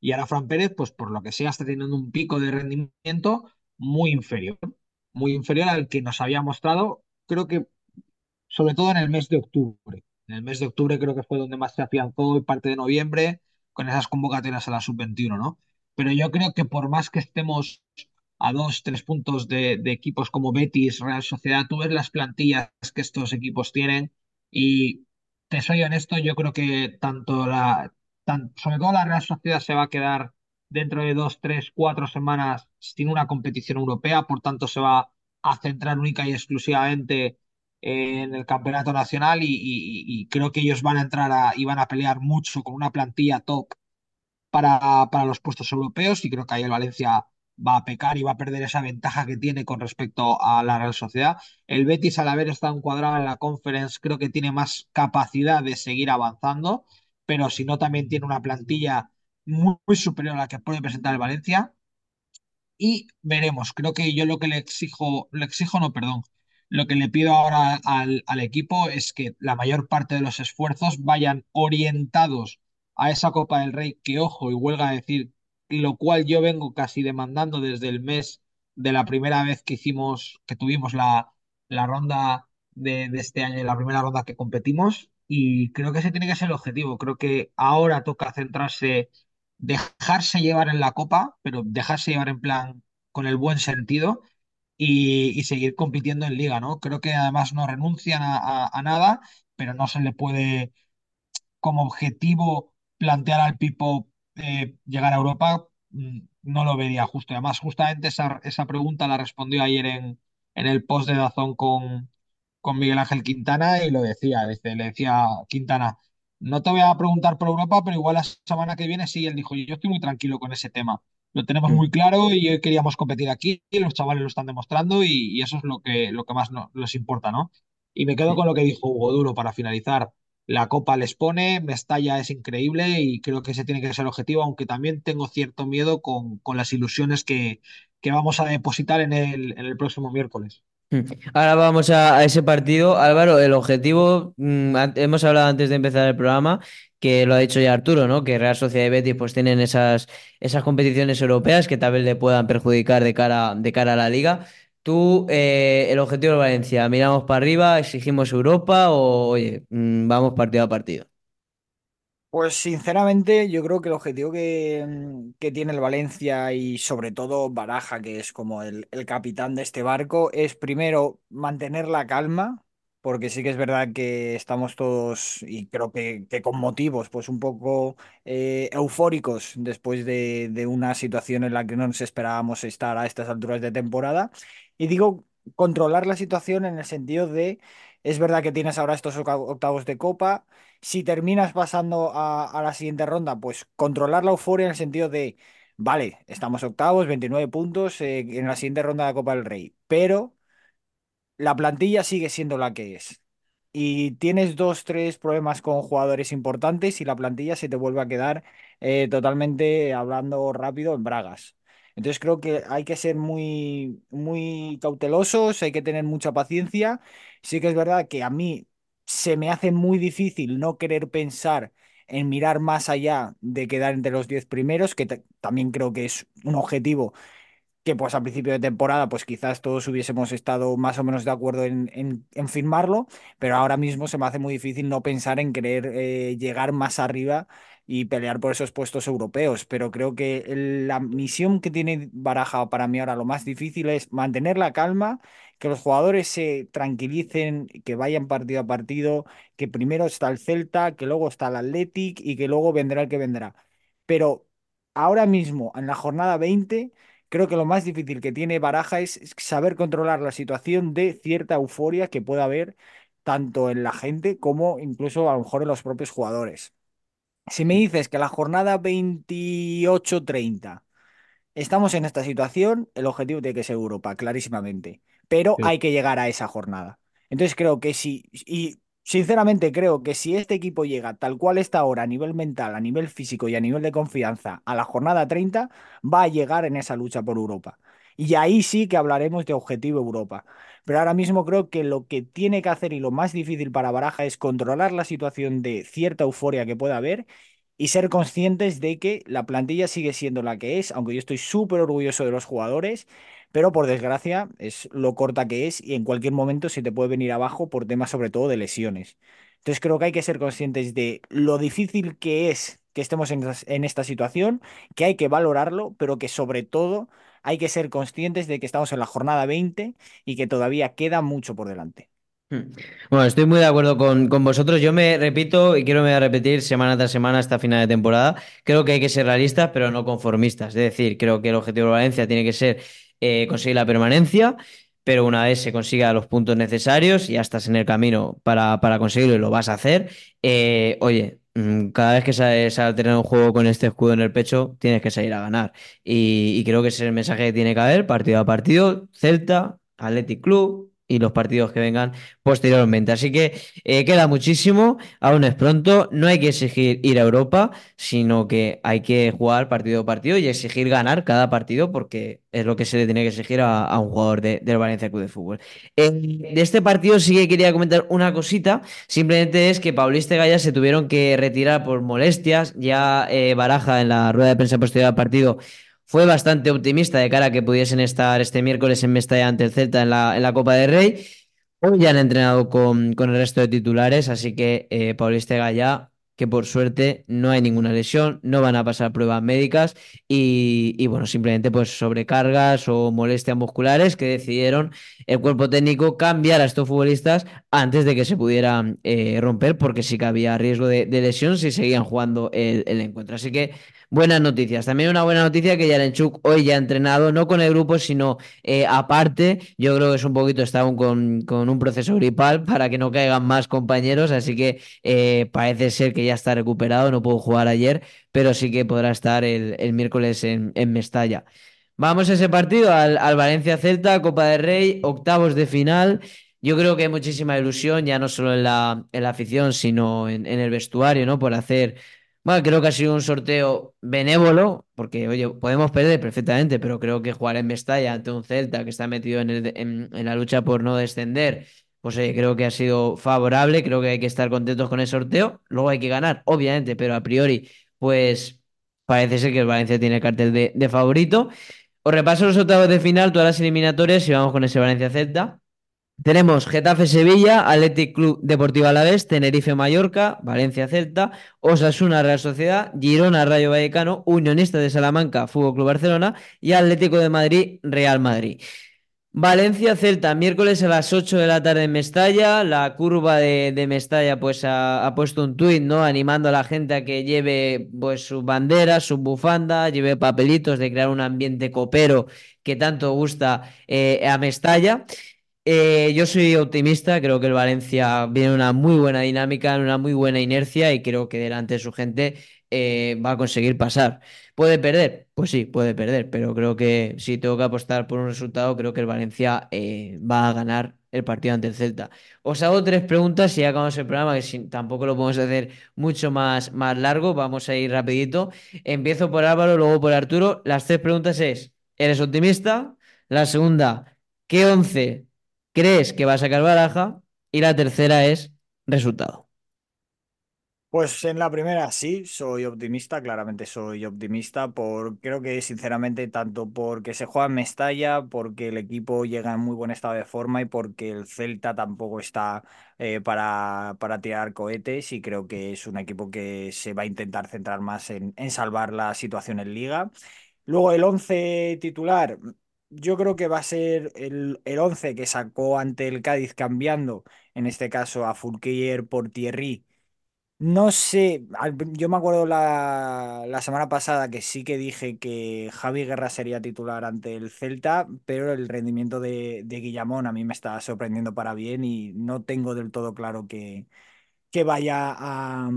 Y ahora Fran Pérez, pues por lo que sea, está teniendo un pico de rendimiento muy inferior. Muy inferior al que nos había mostrado, creo que sobre todo en el mes de octubre. En el mes de octubre creo que fue donde más se afianzó y parte de noviembre con esas convocatorias a la sub-21, ¿no? Pero yo creo que por más que estemos a dos, tres puntos de, equipos como Betis, Real Sociedad. Tú ves las plantillas que estos equipos tienen y te soy honesto, yo creo que tanto la, tan- sobre todo la Real Sociedad se va a quedar dentro de dos, tres, cuatro semanas sin una competición europea, por tanto se va a centrar única y exclusivamente en el campeonato nacional y, creo que ellos van a entrar a, y van a pelear mucho con una plantilla top para, para los puestos europeos y creo que ahí el Valencia va a pecar y va a perder esa ventaja que tiene con respecto a la Real Sociedad. El Betis, al haber estado encuadrado en la Conference, creo que tiene más capacidad de seguir avanzando, pero si no, también tiene una plantilla muy, muy superior a la que puede presentar el Valencia y veremos. Creo que yo lo que le exijo, le exijo, no, perdón, lo que le pido ahora al, equipo es que la mayor parte de los esfuerzos vayan orientados a esa Copa del Rey, que ojo, y huelga a decir, lo cual yo vengo casi demandando desde el mes de la primera vez que hicimos, que tuvimos la, la ronda de, de este año, la primera ronda que competimos, y creo que ese tiene que ser el objetivo. Creo que ahora toca centrarse dejarse llevar en la copa, pero dejarse llevar en plan con el buen sentido y, seguir compitiendo en liga, ¿no? Creo que además no renuncian a, nada, pero no se le puede como objetivo plantear al Pipo eh, llegar a Europa, mm, no lo vería justo. Además, justamente esa, esa pregunta la respondió ayer en, en el post de Dazón con, con Miguel Ángel Quintana y lo decía, dice, le decía Quintana, no te voy a preguntar por Europa, pero igual la semana que viene sí, él dijo, yo estoy muy tranquilo con ese tema. Lo tenemos muy claro y hoy queríamos competir aquí, y los chavales lo están demostrando y, y eso es lo que, lo que más no- les importa, ¿no? Y me quedo con lo que dijo Hugo Duro para finalizar. La Copa les pone, Mestalla es increíble y creo que ese tiene que ser el objetivo, aunque también tengo cierto miedo con, con las ilusiones que, que vamos a depositar en el, en el próximo miércoles. Mm. Ahora vamos a, ese partido. Álvaro, el objetivo, mm, hemos hablado antes de empezar el programa, que lo ha dicho ya Arturo, ¿no? Que Real Sociedad y Betis pues tienen esas, esas competiciones europeas que tal vez le puedan perjudicar de cara, de cara a la liga. Tú, eh, el objetivo de Valencia, ¿miramos para arriba, exigimos Europa o, oye, mm, vamos partido a partido? Pues sinceramente yo creo que el objetivo que, mm, que tiene el Valencia y sobre todo Baraja, que es como el, capitán de este barco, es primero mantener la calma, porque sí que es verdad que estamos todos, y creo que, con motivos, pues un poco eh, eufóricos después de, de una situación en la que no nos esperábamos estar a estas alturas de temporada. Y digo controlar la situación en el sentido de, es verdad que tienes ahora estos octavos de copa si terminas pasando a, la siguiente ronda, pues controlar la euforia en el sentido de, vale, estamos octavos, 29 puntos eh, en la siguiente ronda de Copa del Rey, pero la plantilla sigue siendo la que es. Y tienes dos, tres problemas con jugadores importantes y la plantilla se te vuelve a quedar eh, totalmente hablando rápido en bragas. Entonces creo que hay que ser muy, muy cautelosos, hay que tener mucha paciencia. Sí que es verdad que a mí se me hace muy difícil no querer pensar en mirar más allá de quedar entre los 10 primeros, que ta- también creo que es un objetivo que pues a principio de temporada pues quizás todos hubiésemos estado más o menos de acuerdo en, en- firmarlo, pero ahora mismo se me hace muy difícil no pensar en querer eh, llegar más arriba y pelear por esos puestos europeos, pero creo que la misión que tiene Baraja para mí ahora lo más difícil es mantener la calma, que los jugadores se tranquilicen, que vayan partido a partido, que primero está el Celta, que luego está el Athletic y que luego vendrá el que vendrá. Pero ahora mismo, en la jornada 20 Creo que lo más difícil que tiene Baraja es saber controlar la situación de cierta euforia que pueda haber tanto en la gente como incluso a lo mejor en los propios jugadores. Si me dices que la jornada veintiocho treinta Estamos en esta situación, el objetivo tiene que ser Europa, clarísimamente, pero Sí. hay que llegar a esa jornada. Entonces creo que si, y sinceramente creo que si este equipo llega tal cual está ahora a nivel mental, a nivel físico y a nivel de confianza a la jornada 30, va a llegar en esa lucha por Europa. Y ahí sí que hablaremos de objetivo Europa. Pero ahora mismo creo que lo que tiene que hacer y lo más difícil para Baraja es controlar la situación de cierta euforia que pueda haber y ser conscientes de que la plantilla sigue siendo la que es, aunque yo estoy súper orgulloso de los jugadores, pero por desgracia es lo corta que es y en cualquier momento se te puede venir abajo por temas sobre todo de lesiones. Entonces creo que hay que ser conscientes de lo difícil que es que estemos en, esta situación, que hay que valorarlo, pero que sobre todo hay que ser conscientes de que estamos en la jornada 20 y que todavía queda mucho por delante. Hmm. Bueno, estoy muy de acuerdo con, con vosotros. Yo me repito y quiero me repetir semana tras semana hasta final de temporada. Creo que hay que ser realistas, pero no conformistas. Es decir, creo que el objetivo de Valencia tiene que ser eh, conseguir la permanencia, pero una vez se consiga los puntos necesarios ya estás en el camino para, para conseguirlo y lo vas a hacer, eh, oye, mm, cada vez que sales a tener un juego con este escudo en el pecho, tienes que salir a ganar. Y, y creo que ese es el mensaje que tiene que haber, partido a partido, Celta, Athletic Club y los partidos que vengan posteriormente. Así que eh, queda muchísimo, aún es pronto, no hay que exigir ir a Europa, sino que hay que jugar partido a partido y exigir ganar cada partido porque es lo que se le tiene que exigir a, un jugador de, del Valencia Club de Fútbol. Eh, de este partido sí que quería comentar una cosita, simplemente es que Paulista y Gaya se tuvieron que retirar por molestias, ya eh, Baraja en la rueda de prensa posterior al partido fue bastante optimista de cara a que pudiesen estar este miércoles en Mestalla ante el Celta en la, Copa del Rey. Hoy ya han entrenado con, el resto de titulares, así que eh, Paulista ya que por suerte no hay ninguna lesión, no van a pasar pruebas médicas y, bueno, simplemente pues sobrecargas o molestias musculares que decidieron el cuerpo técnico cambiar a estos futbolistas antes de que se pudieran eh, romper porque sí que había riesgo de, de, lesión si seguían jugando el, el encuentro. Así que buenas noticias. También una buena noticia que Yarenchuk hoy ya ha entrenado, no con el grupo, sino eh, aparte. Yo creo que es un poquito, está aún con, con, un proceso gripal para que no caigan más compañeros, así que eh, parece ser que ya está recuperado, no pudo jugar ayer, pero sí que podrá estar el, el miércoles en, en, Mestalla. Vamos a ese partido, al, al Valencia Celta, Copa del Rey, octavos de final. Yo creo que hay muchísima ilusión, ya no solo en la, en la afición, sino en, en el vestuario, ¿no? Por hacer bueno, creo que ha sido un sorteo benévolo, porque, oye, podemos perder perfectamente, pero creo que jugar en Mestalla ante un Celta que está metido en, la lucha por no descender, pues creo que ha sido favorable, creo que hay que estar contentos con el sorteo. Luego hay que ganar, obviamente, pero a priori, pues parece ser que el Valencia tiene cartel de, de favorito. Os repaso los octavos de final, todas las eliminatorias y vamos con ese Valencia Celta. Tenemos Getafe Sevilla, Athletic Club Deportivo Alavés, Tenerife Mallorca, Valencia Celta, Osasuna Real Sociedad, Girona Rayo Vallecano, Unionista de Salamanca, Fútbol Club Barcelona y Atlético de Madrid Real Madrid. Valencia Celta, miércoles a las 8 de la tarde en Mestalla. La curva de, Mestalla pues ha, puesto un tuit, ¿no? Animando a la gente a que lleve pues sus banderas, su bufanda, lleve papelitos de crear un ambiente copero que tanto gusta eh, a Mestalla. Eh, yo soy optimista, creo que el Valencia viene en una muy buena dinámica, en una muy buena inercia y creo que delante de su gente eh, va a conseguir pasar. ¿Puede perder? Pues sí, puede perder, pero creo que si tengo que apostar por un resultado, creo que el Valencia eh, va a ganar el partido ante el Celta. Os hago tres preguntas y ya acabamos el programa, que tampoco lo podemos hacer mucho más, más largo, vamos a ir rapidito. Empiezo por Álvaro, luego por Arturo. Las tres preguntas es, ¿eres optimista? La segunda, ¿qué once crees que va a sacar baraja y la tercera es resultado. Pues en la primera sí, soy optimista, claramente soy optimista, por creo que sinceramente tanto porque se juega en Mestalla, porque el equipo llega en muy buen estado de forma y porque el Celta tampoco está eh, para, para tirar cohetes y creo que es un equipo que se va a intentar centrar más en, en salvar la situación en liga. Luego el 11 titular, yo creo que va a ser el, el 11 que sacó ante el Cádiz cambiando, en este caso a Fulquier por Thierry. No sé, yo me acuerdo la, la, semana pasada que sí que dije que Javi Guerra sería titular ante el Celta, pero el rendimiento de, de Guillamón a mí me está sorprendiendo para bien y no tengo del todo claro que, que vaya a,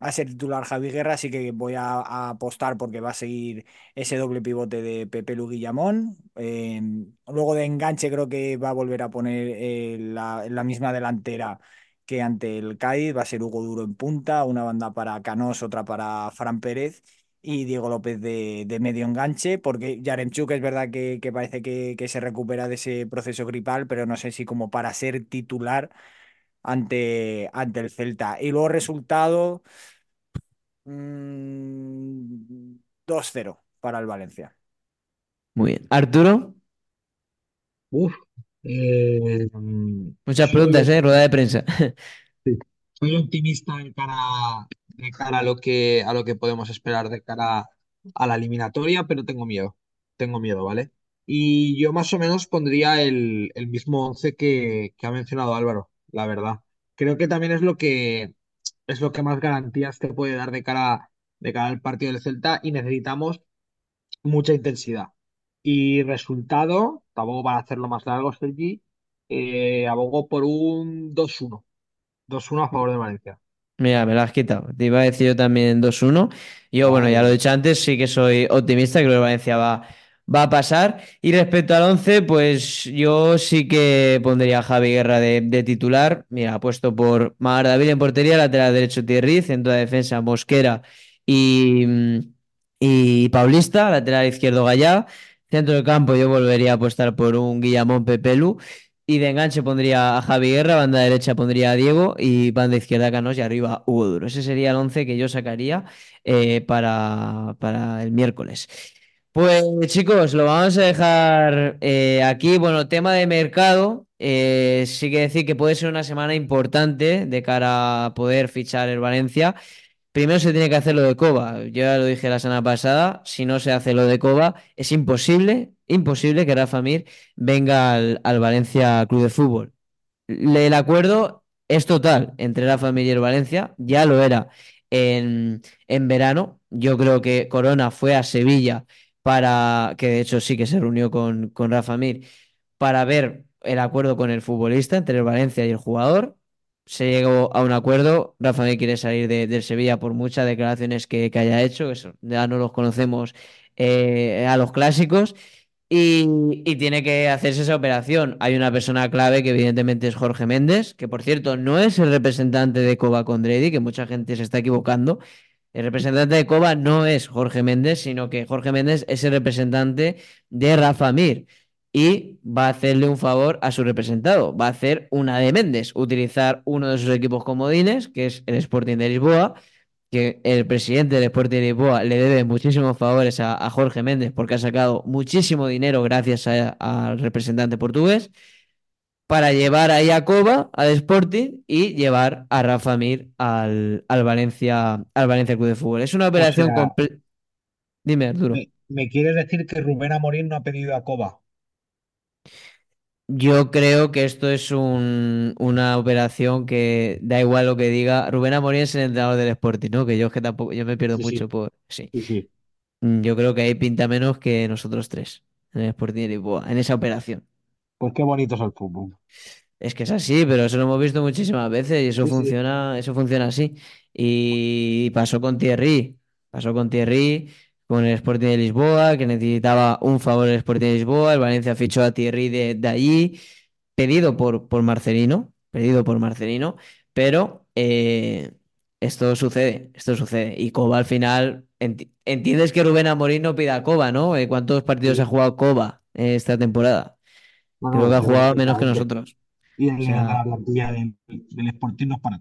a, ser titular Javi Guerra, así que voy a, apostar porque va a seguir ese doble pivote de Pepe Lu Guillamón. Eh, luego de enganche creo que va a volver a poner eh, la, misma delantera que ante el Cádiz, va a ser Hugo Duro en punta, una banda para Canós, otra para Fran Pérez y Diego López de, medio enganche, porque Yaremchuk es verdad que, que parece que, que se recupera de ese proceso gripal, pero no sé si como para ser titular ante, ante el Celta. Y luego resultado mmm, 2-0 para el Valencia. Muy bien. Arturo. Uf, eh, Muchas preguntas, ¿eh? Rueda de prensa. Sí. Soy optimista de cara, de cara a lo que, a lo que podemos esperar de cara a la eliminatoria, pero tengo miedo. Tengo miedo, ¿vale? Y yo más o menos pondría el, el mismo once que, que ha mencionado Álvaro, la verdad. Creo que también es lo que es lo que más garantías te puede dar de cara, de cara al partido del Celta y necesitamos mucha intensidad. Y resultado, tampoco para hacerlo más largo, Sergi, eh, abogo por un 2-1. 2-1 a favor de Valencia. Mira, me lo has quitado. Te iba a decir yo también 2-1. Yo, bueno, ya lo he dicho antes, sí que soy optimista, creo que Valencia va, va a pasar. Y respecto al 11, pues yo sí que pondría a Javi Guerra de, titular. Mira, puesto por Mar David en portería, lateral derecho Thierry, centro de defensa Mosquera y, mm, y Paulista, lateral izquierdo Gallá. Centro del campo yo volvería a apostar por un Guillamón Pepelu. Y de enganche pondría a Javi Guerra, banda derecha pondría a Diego y banda izquierda Canos y arriba Hugo Duro. Ese sería el 11 que yo sacaría eh, para, para el miércoles. Pues chicos, lo vamos a dejar eh, aquí. Bueno, tema de mercado, eh, sí que decir que puede ser una semana importante de cara a poder fichar el Valencia. Primero se tiene que hacer lo de Coba. Yo ya lo dije la semana pasada, si no se hace lo de Coba, es imposible, imposible que Rafa Mir venga al, al Valencia Club de Fútbol. El acuerdo es total entre Rafa Mir y el Valencia, ya lo era en, en verano. Yo creo que Corona fue a Sevilla para, que de hecho sí que se reunió con, con Rafa Mir, para ver el acuerdo con el futbolista entre el Valencia y el jugador. Se llegó a un acuerdo. Rafa Mir quiere salir de- del Sevilla por muchas declaraciones que, que haya hecho. Eso, ya no los conocemos eh, a los clásicos. Y, y tiene que hacerse esa operación. Hay una persona clave que evidentemente es Jorge Méndez, que por cierto no es el representante de Coba Condredi, que mucha gente se está equivocando. El representante de Coba no es Jorge Méndez, sino que Jorge Méndez es el representante de Rafa Mir y va a hacerle un favor a su representado. Va a hacer una de Méndez, utilizar uno de sus equipos comodines, que es el Sporting de Lisboa, que el presidente del Sporting de Lisboa le debe muchísimos favores a, a Jorge Méndez porque ha sacado muchísimo dinero gracias al representante portugués para llevar ahí a Coba al Sporting y llevar a Rafa Mir al, al Valencia, al Valencia Club de Fútbol. Es una operación sea, completa. Dime, Arturo. ¿Me, me quieres decir que Rubén Amorín no ha pedido a Coba? Yo creo que esto es un- una operación que da igual lo que diga. Rubén Amorín es el entrenador del Sporting, ¿no? Que yo es que tampoco, yo me pierdo Sí, mucho sí, por. Sí. sí, sí. Mm, Yo creo que ahí pinta menos que nosotros tres en el Sporting de Lisboa, en esa operación. Pues qué bonito es el fútbol. Es que es así, pero eso lo hemos visto muchísimas veces y eso Sí, sí. funciona, eso funciona así. Y pasó con Thierry, pasó con Thierry, con el Sporting de Lisboa, que necesitaba un favor el Sporting de Lisboa, el Valencia fichó a Thierry de, de allí, pedido por, por Marcelino, pedido por Marcelino, pero eh, esto sucede, esto sucede. Y Coba al final, enti- entiendes que Rubén Amorín no pida a Coba, ¿no? Eh, ¿Cuántos partidos Sí. ha jugado Coba eh, esta temporada? No, Creo que ha jugado menos que nosotros. Y O sea, la plantilla del, del Sporting no es para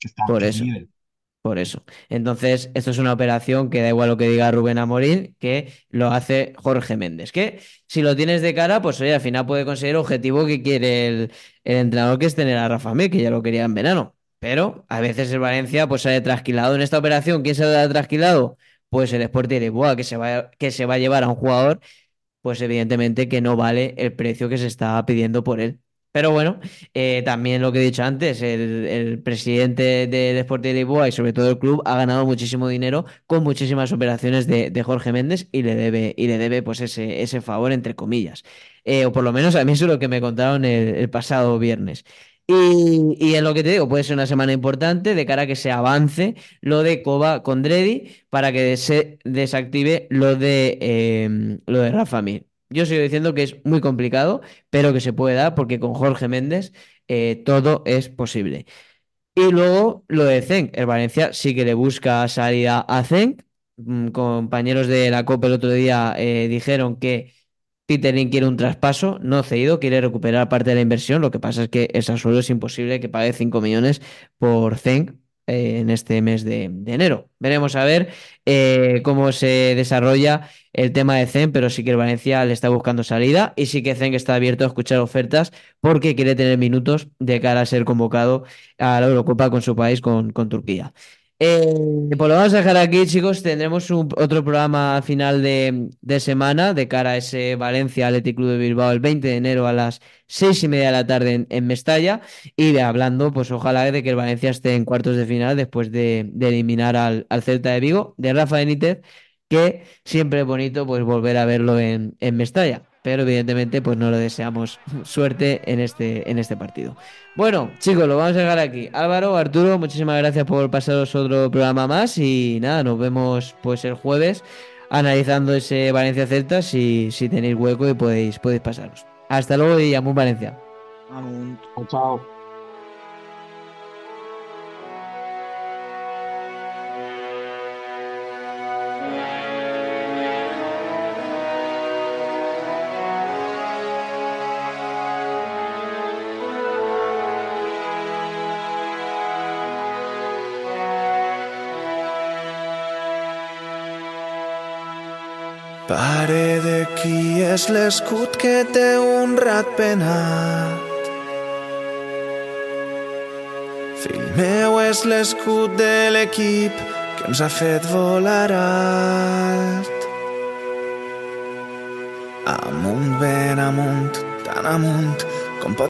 está a por eso. nivel. Por eso. Entonces, esto es una operación que da igual lo que diga Rubén Amorín, que lo hace Jorge Méndez. Que si lo tienes de cara, pues oye, al final puede conseguir el objetivo que quiere el, el entrenador, que es tener a Rafa Mir, que ya lo quería en verano. Pero a veces el Valencia pues sale trasquilado en esta operación. ¿Quién se ha trasquilado? Pues el Sporting de Lisboa, que se va, que se va a llevar a un jugador, pues evidentemente que no vale el precio que se está pidiendo por él. Pero bueno, eh, también lo que he dicho antes, el, el presidente del Sporting de Lisboa y sobre todo el club ha ganado muchísimo dinero con muchísimas operaciones de, de Jorge Méndez y le debe, y le debe pues ese, ese favor entre comillas. Eh, o por lo menos a mí eso es lo que me contaron el, el pasado viernes. Y, en lo que te digo, puede ser una semana importante de cara a que se avance lo de Coba con Dredi para que se desactive lo de, eh, lo de Rafa Mir. Yo sigo diciendo que es muy complicado, pero que se puede dar porque con Jorge Méndez eh, todo es posible. Y luego lo de Zenk. El Valencia sí que le busca salida a Zenk. Mm, Compañeros de la Copa el otro día eh, dijeron que Peter Lim quiere un traspaso, no cedido, quiere recuperar parte de la inversión. Lo que pasa es que el Sassuolo es imposible que pague 5 millones por Zenk eh, en este mes de, enero. Veremos a ver eh, cómo se desarrolla el tema de Zen, pero sí que el Valencia le está buscando salida y sí que Zen está abierto a escuchar ofertas porque quiere tener minutos de cara a ser convocado a la Eurocopa con su país, con Turquía. Eh, pues lo vamos a dejar aquí, chicos. Tendremos un- otro programa final de, de semana de cara a ese Valencia Athletic Club de Bilbao el 20 de enero a las seis y media de la tarde en, Mestalla. Y de hablando, pues ojalá de que el Valencia esté en cuartos de final después de, de eliminar al, al Celta de Vigo, de Rafa Benítez, que siempre es bonito pues volver a verlo en, en Mestalla. Pero evidentemente, pues no le deseamos suerte en este, en este partido. Bueno, chicos, lo vamos a dejar aquí. Álvaro, Arturo, muchísimas gracias por pasaros otro programa más y nada, nos vemos pues el jueves analizando ese Valencia Celta si, si tenéis hueco y podéis, podéis pasaros. Hasta luego y Amun Valencia. Amunt. Chao. Pare de qui és l'escut que té un rat penat. Fill meu és l'escut de l'equip que ens ha fet volar alt. Amunt, ben amunt, tan amunt com pot